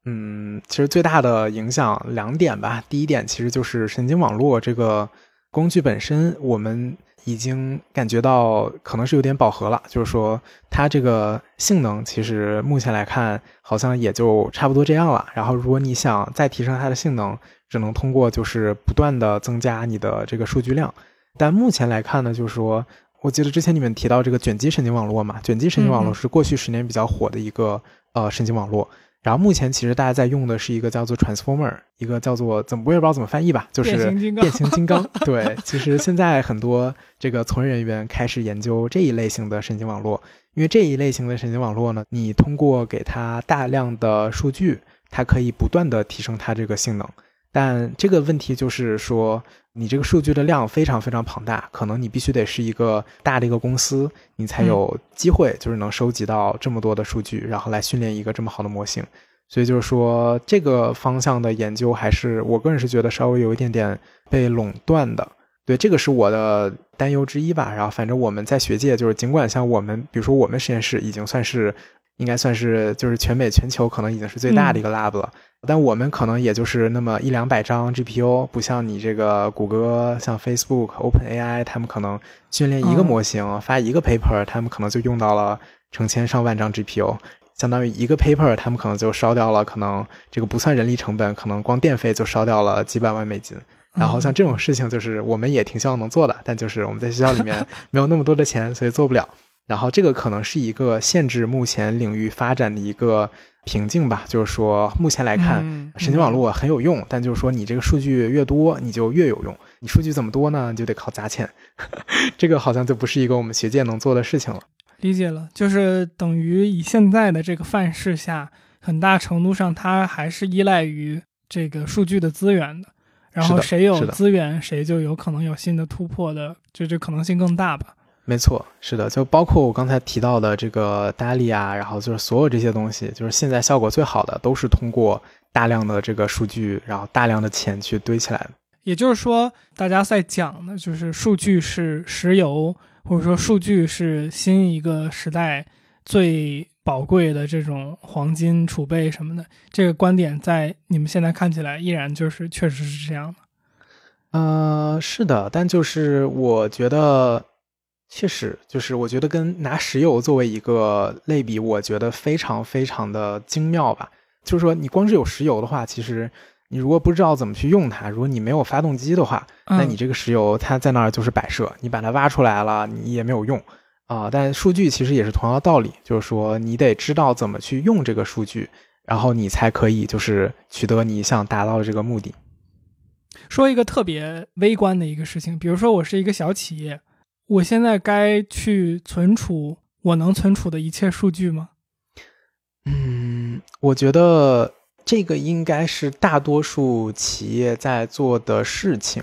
嗯，其实最大的影响两点吧。第一点其实就是神经网络这个工具本身，我们。已经感觉到可能是有点饱和了，就是说它这个性能其实目前来看好像也就差不多这样了。然后如果你想再提升它的性能，只能通过就是不断的增加你的这个数据量。但目前来看呢，就是说我记得之前你们提到这个卷积神经网络嘛，卷积神经网络是过去十年比较火的一个呃神经网络。然后目前其实大家在用的是一个叫做 Transformer，一个叫做怎么我也不知道怎么翻译吧，就是变形金刚。对，其实现在很多这个从业人员开始研究这一类型的神经网络，因为这一类型的神经网络呢，你通过给它大量的数据，它可以不断的提升它这个性能。但这个问题就是说。你这个数据的量非常非常庞大，可能你必须得是一个大的一个公司，你才有机会就是能收集到这么多的数据，然后来训练一个这么好的模型。所以就是说，这个方向的研究还是我个人是觉得稍微有一点点被垄断的。对，这个是我的担忧之一吧。然后反正我们在学界就是，尽管像我们，比如说我们实验室已经算是。应该算是就是全美全球可能已经是最大的一个 lab 了，但我们可能也就是那么一两百张 GPU，不像你这个谷歌、像 Facebook、OpenAI，他们可能训练一个模型发一个 paper，他们可能就用到了成千上万张 GPU，相当于一个 paper，他们可能就烧掉了，可能这个不算人力成本，可能光电费就烧掉了几百万美金。然后像这种事情，就是我们也挺希望能做的，但就是我们在学校里面没有那么多的钱，所以做不了。然后这个可能是一个限制目前领域发展的一个瓶颈吧，就是说目前来看，神经网络很有用，但就是说你这个数据越多，你就越有用。你数据怎么多呢？就得靠砸钱，这个好像就不是一个我们学界能做的事情了。理解了，就是等于以现在的这个范式下，很大程度上它还是依赖于这个数据的资源的。然后谁有资源，谁就有可能有新的突破的，就这可能性更大吧。没错，是的，就包括我刚才提到的这个 DALI 啊，然后就是所有这些东西，就是现在效果最好的，都是通过大量的这个数据，然后大量的钱去堆起来的。也就是说，大家在讲的就是数据是石油，或者说数据是新一个时代最宝贵的这种黄金储备什么的。这个观点在你们现在看起来依然就是确实是这样的。呃，是的，但就是我觉得。确实，就是我觉得跟拿石油作为一个类比，我觉得非常非常的精妙吧。就是说，你光是有石油的话，其实你如果不知道怎么去用它，如果你没有发动机的话，那你这个石油它在那儿就是摆设，你把它挖出来了，你也没有用啊。但数据其实也是同样的道理，就是说你得知道怎么去用这个数据，然后你才可以就是取得你想达到的这个目的。说一个特别微观的一个事情，比如说我是一个小企业。我现在该去存储我能存储的一切数据吗？嗯，我觉得这个应该是大多数企业在做的事情。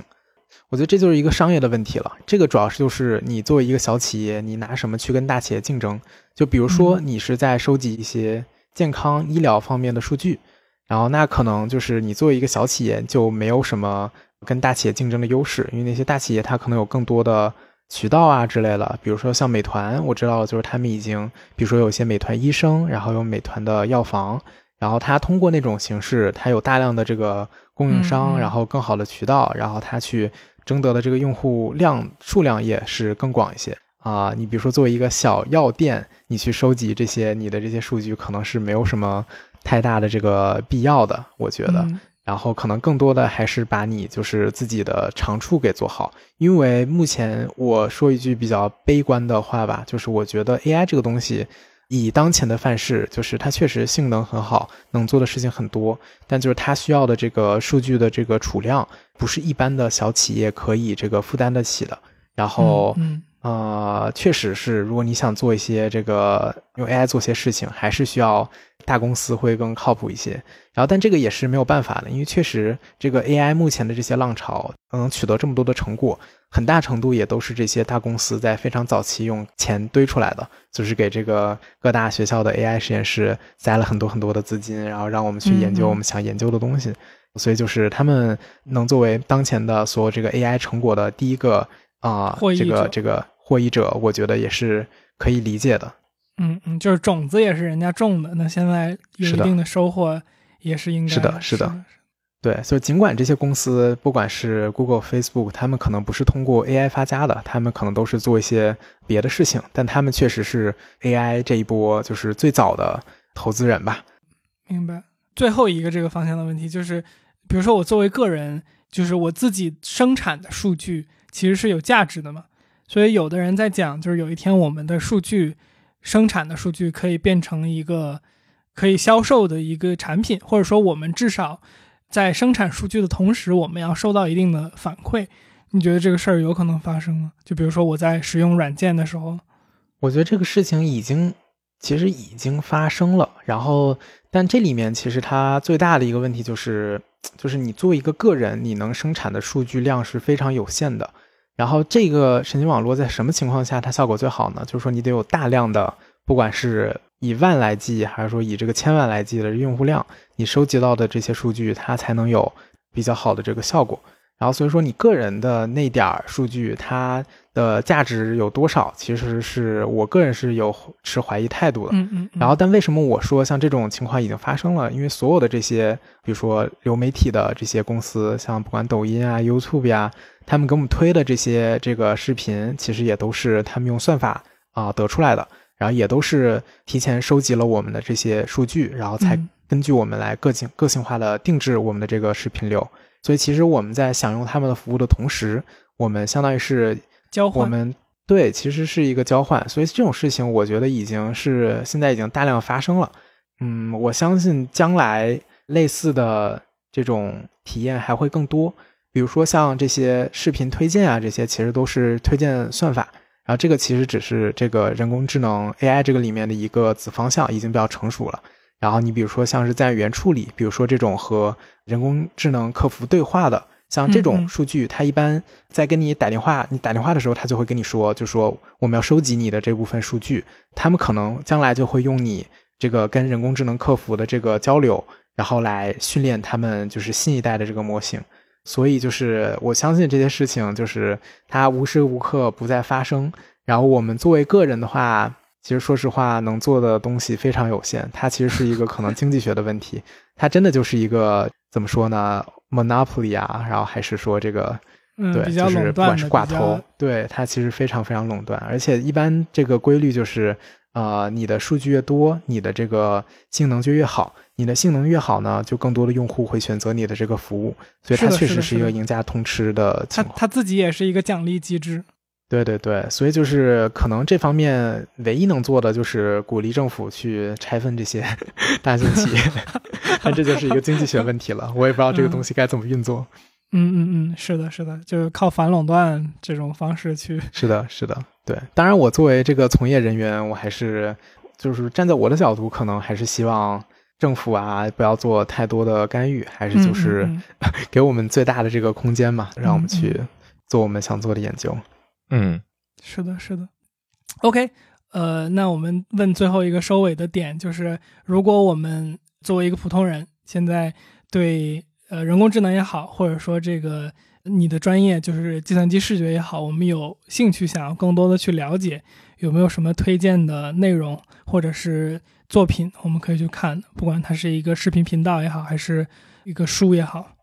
我觉得这就是一个商业的问题了。这个主要是就是你作为一个小企业，你拿什么去跟大企业竞争？就比如说你是在收集一些健康医疗方面的数据，然后那可能就是你作为一个小企业就没有什么跟大企业竞争的优势，因为那些大企业它可能有更多的。渠道啊之类的，比如说像美团，我知道就是他们已经，比如说有些美团医生，然后有美团的药房，然后他通过那种形式，他有大量的这个供应商，然后更好的渠道，然后他去争得的这个用户量数量也是更广一些啊。你比如说作为一个小药店，你去收集这些你的这些数据，可能是没有什么太大的这个必要的，我觉得。然后可能更多的还是把你就是自己的长处给做好，因为目前我说一句比较悲观的话吧，就是我觉得 AI 这个东西，以当前的范式，就是它确实性能很好，能做的事情很多，但就是它需要的这个数据的这个储量，不是一般的小企业可以这个负担得起的。然后，呃，确实是，如果你想做一些这个用 AI 做些事情，还是需要大公司会更靠谱一些。然后，但这个也是没有办法的，因为确实这个 AI 目前的这些浪潮能取得这么多的成果，很大程度也都是这些大公司在非常早期用钱堆出来的，就是给这个各大学校的 AI 实验室塞了很多很多的资金，然后让我们去研究我们想研究的东西。所以，就是他们能作为当前的所有这个 AI 成果的第一个。啊，这个这个获益者，我觉得也是可以理解的。嗯嗯，就是种子也是人家种的，那现在有一定的收获，也是应该是的，是的。对，所以尽管这些公司，不管是 Google、Facebook，他们可能不是通过 AI 发家的，他们可能都是做一些别的事情，但他们确实是 AI 这一波就是最早的投资人吧。明白。最后一个这个方向的问题就是，比如说我作为个人，就是我自己生产的数据。其实是有价值的嘛，所以有的人在讲，就是有一天我们的数据生产的数据可以变成一个可以销售的一个产品，或者说我们至少在生产数据的同时，我们要收到一定的反馈。你觉得这个事儿有可能发生吗？就比如说我在使用软件的时候，我觉得这个事情已经其实已经发生了。然后，但这里面其实它最大的一个问题就是。就是你作为一个个人，你能生产的数据量是非常有限的。然后这个神经网络在什么情况下它效果最好呢？就是说你得有大量的，不管是以万来计，还是说以这个千万来计的用户量，你收集到的这些数据，它才能有比较好的这个效果。然后所以说你个人的那点儿数据，它。的价值有多少？其实是我个人是有持怀疑态度的。嗯嗯。然后，但为什么我说像这种情况已经发生了？因为所有的这些，比如说流媒体的这些公司，像不管抖音啊、YouTube 呀，他们给我们推的这些这个视频，其实也都是他们用算法啊得出来的，然后也都是提前收集了我们的这些数据，然后才根据我们来个性个性化的定制我们的这个视频流。所以，其实我们在享用他们的服务的同时，我们相当于是。交换，我们对，其实是一个交换，所以这种事情我觉得已经是现在已经大量发生了。嗯，我相信将来类似的这种体验还会更多。比如说像这些视频推荐啊，这些其实都是推荐算法，然后这个其实只是这个人工智能 AI 这个里面的一个子方向，已经比较成熟了。然后你比如说像是在语言处理，比如说这种和人工智能客服对话的。像这种数据，它一般在跟你打电话，你打电话的时候，它就会跟你说，就说我们要收集你的这部分数据。他们可能将来就会用你这个跟人工智能客服的这个交流，然后来训练他们就是新一代的这个模型。所以就是我相信这些事情就是它无时无刻不在发生。然后我们作为个人的话，其实说实话能做的东西非常有限。它其实是一个可能经济学的问题，它真的就是一个怎么说呢？monopoly 啊，然后还是说这个，嗯对，就是不管是寡头，对它其实非常非常垄断，而且一般这个规律就是，呃，你的数据越多，你的这个性能就越好，你的性能越好呢，就更多的用户会选择你的这个服务，所以它确实是一个赢家通吃的情况。它它自己也是一个奖励机制。对对对，所以就是可能这方面唯一能做的就是鼓励政府去拆分这些 大型企业，但这就是一个经济学问题了，我也不知道这个东西该怎么运作。嗯嗯嗯，是的，是的，就是靠反垄断这种方式去。是的，是的，对。当然，我作为这个从业人员，我还是就是站在我的角度，可能还是希望政府啊不要做太多的干预，还是就是 给我们最大的这个空间嘛，让我们去做我们想做的研究。嗯，是的，是的。OK，呃，那我们问最后一个收尾的点，就是如果我们作为一个普通人，现在对呃人工智能也好，或者说这个你的专业就是计算机视觉也好，我们有兴趣想要更多的去了解，有没有什么推荐的内容或者是作品，我们可以去看，不管它是一个视频频道也好，还是一个书也好。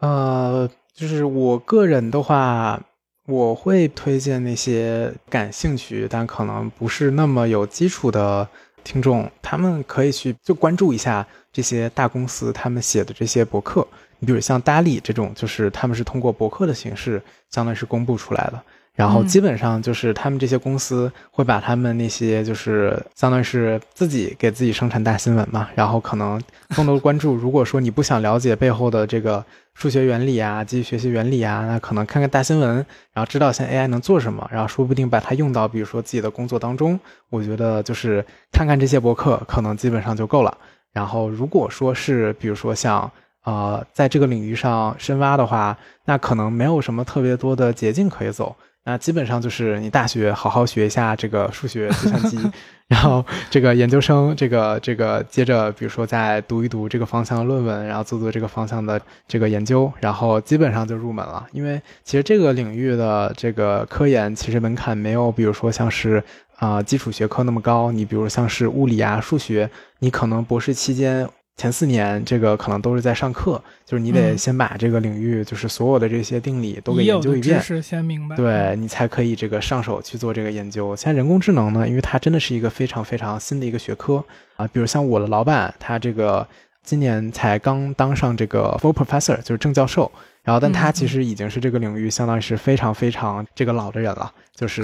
呃，就是我个人的话。我会推荐那些感兴趣但可能不是那么有基础的听众，他们可以去就关注一下这些大公司他们写的这些博客。你比如像 d a l 这种，就是他们是通过博客的形式，相当于是公布出来的。然后嗯基本上就是他们这些公司会把他们那些就是相当于是自己给自己生产大新闻嘛，然后可能更多关注。如果说你不想了解背后的这个数学原理啊、机器学习原理啊，那可能看看大新闻，然后知道现在 AI 能做什么，然后说不定把它用到比如说自己的工作当中。我觉得就是看看这些博客，可能基本上就够了。然后如果说是比如说像呃在这个领域上深挖的话，那可能没有什么特别多的捷径可以走。那基本上就是你大学好好学一下这个数学、计算机，然后这个研究生，这个这个接着比如说再读一读这个方向的论文，然后做做这个方向的这个研究，然后基本上就入门了。因为其实这个领域的这个科研其实门槛没有，比如说像是啊、基础学科那么高。你比如像是物理啊、数学，你可能博士期间。前四年，这个可能都是在上课，就是你得嗯先把这个领域，就是所有的这些定理都给研究一遍。对你才可以这个上手去做这个研究。现在人工智能呢，因为它真的是一个非常非常新的一个学科啊，比如像我的老板，他这个今年才刚当上这个 full professor，就是正教授。然后，但他嗯其实已经是这个领域相当于是非常非常这个老的人了，就是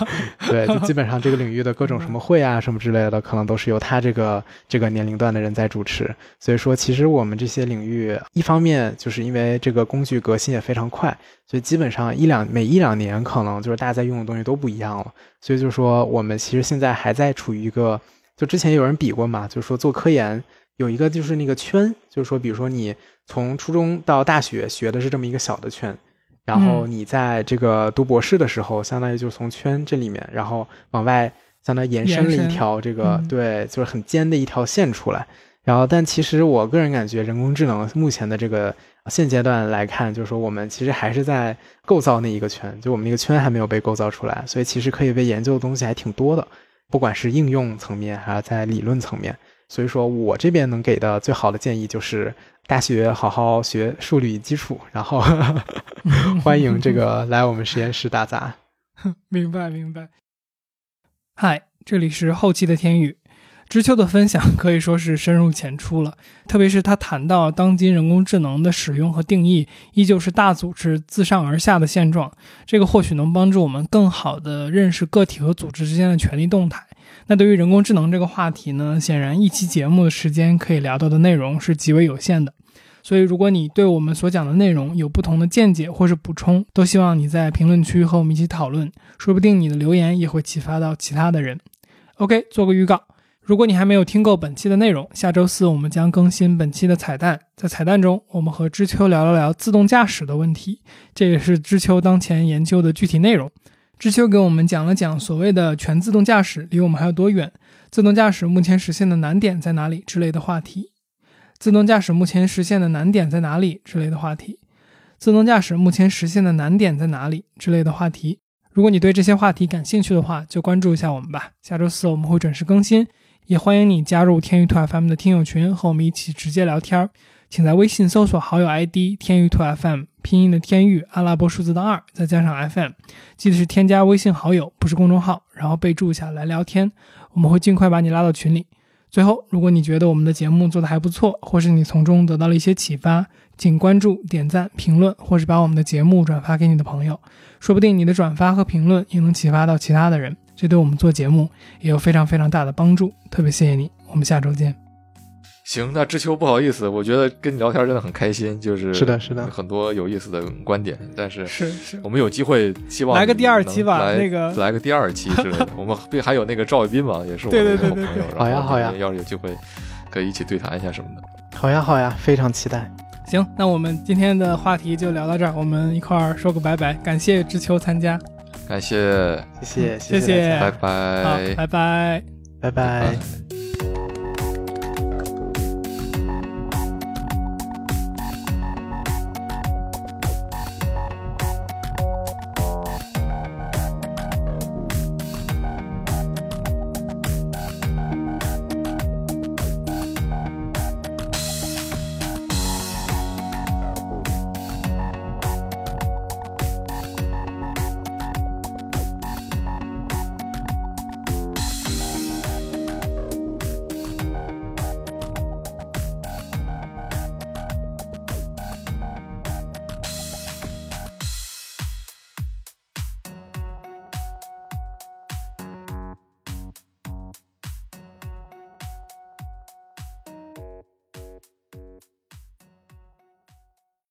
对，就基本上这个领域的各种什么会啊什么之类的，可能都是由他这个这个年龄段的人在主持。所以说，其实我们这些领域，一方面就是因为这个工具革新也非常快，所以基本上一两每一两年，可能就是大家在用的东西都不一样了。所以就是说，我们其实现在还在处于一个，就之前有人比过嘛，就是说做科研有一个就是那个圈，就是说，比如说你从初中到大学学的是这么一个小的圈。然后嗯你在这个读博士的时候，相当于就是从圈这里面，然后往外相当于延伸了一条这个嗯对，就是很尖的一条线出来。然后，但其实我个人感觉，人工智能目前的这个现阶段来看，就是说我们其实还是在构造那一个圈，就我们那个圈还没有被构造出来，所以其实可以被研究的东西还挺多的，不管是应用层面还是在理论层面。所以说我这边能给的最好的建议就是，大学好好学数理基础，然后 欢迎这个来我们实验室打杂。明白明白。嗨，这里是后期的天宇。知秋的分享可以说是深入浅出了，特别是他谈到当今人工智能的使用和定义，依旧是大组织自上而下的现状。这个或许能帮助我们更好地认识个体和组织之间的权力动态。那对于人工智能这个话题呢，显然一期节目的时间可以聊到的内容是极为有限的。所以，如果你对我们所讲的内容有不同的见解或是补充，都希望你在评论区和我们一起讨论，说不定你的留言也会启发到其他的人。OK，做个预告，如果你还没有听够本期的内容，下周四我们将更新本期的彩蛋。在彩蛋中，我们和知秋聊了聊自动驾驶的问题，这也是知秋当前研究的具体内容。知秋给我们讲了讲所谓的全自动驾驶离我们还有多远，自动驾驶目前实现的难点在哪里之类的话题。自动驾驶目前实现的难点在哪里之类的话题。自动驾驶目前实现的难点在哪里之类的话题。如果你对这些话题感兴趣的话，就关注一下我们吧。下周四我们会准时更新，也欢迎你加入天娱兔 FM 的听友群，和我们一起直接聊天儿。请在微信搜索好友 ID 天娱兔 FM，拼音的天域，阿拉伯数字的二，再加上 FM，记得是添加微信好友，不是公众号，然后备注一下来聊天，我们会尽快把你拉到群里。最后，如果你觉得我们的节目做得还不错，或是你从中得到了一些启发，请关注、点赞、评论，或是把我们的节目转发给你的朋友。说不定你的转发和评论也能启发到其他的人，这对我们做节目也有非常非常大的帮助。特别谢谢你，我们下周见。行，那知秋不好意思，我觉得跟你聊天真的很开心，就是是的是的很多有意思的观点，但是是是，我们有机会，希望来个第二期吧来那个来个第二期之类的。我们并还有那个赵一斌嘛，也是我们对对对的好朋友。好呀好呀要是有机会，可以一起对谈一下什么的。好呀好呀，非常期待。行，那我们今天的话题就聊到这儿，我们一块儿说个拜拜，感谢知秋参加，感谢，谢谢谢谢拜好拜，，拜拜。拜拜。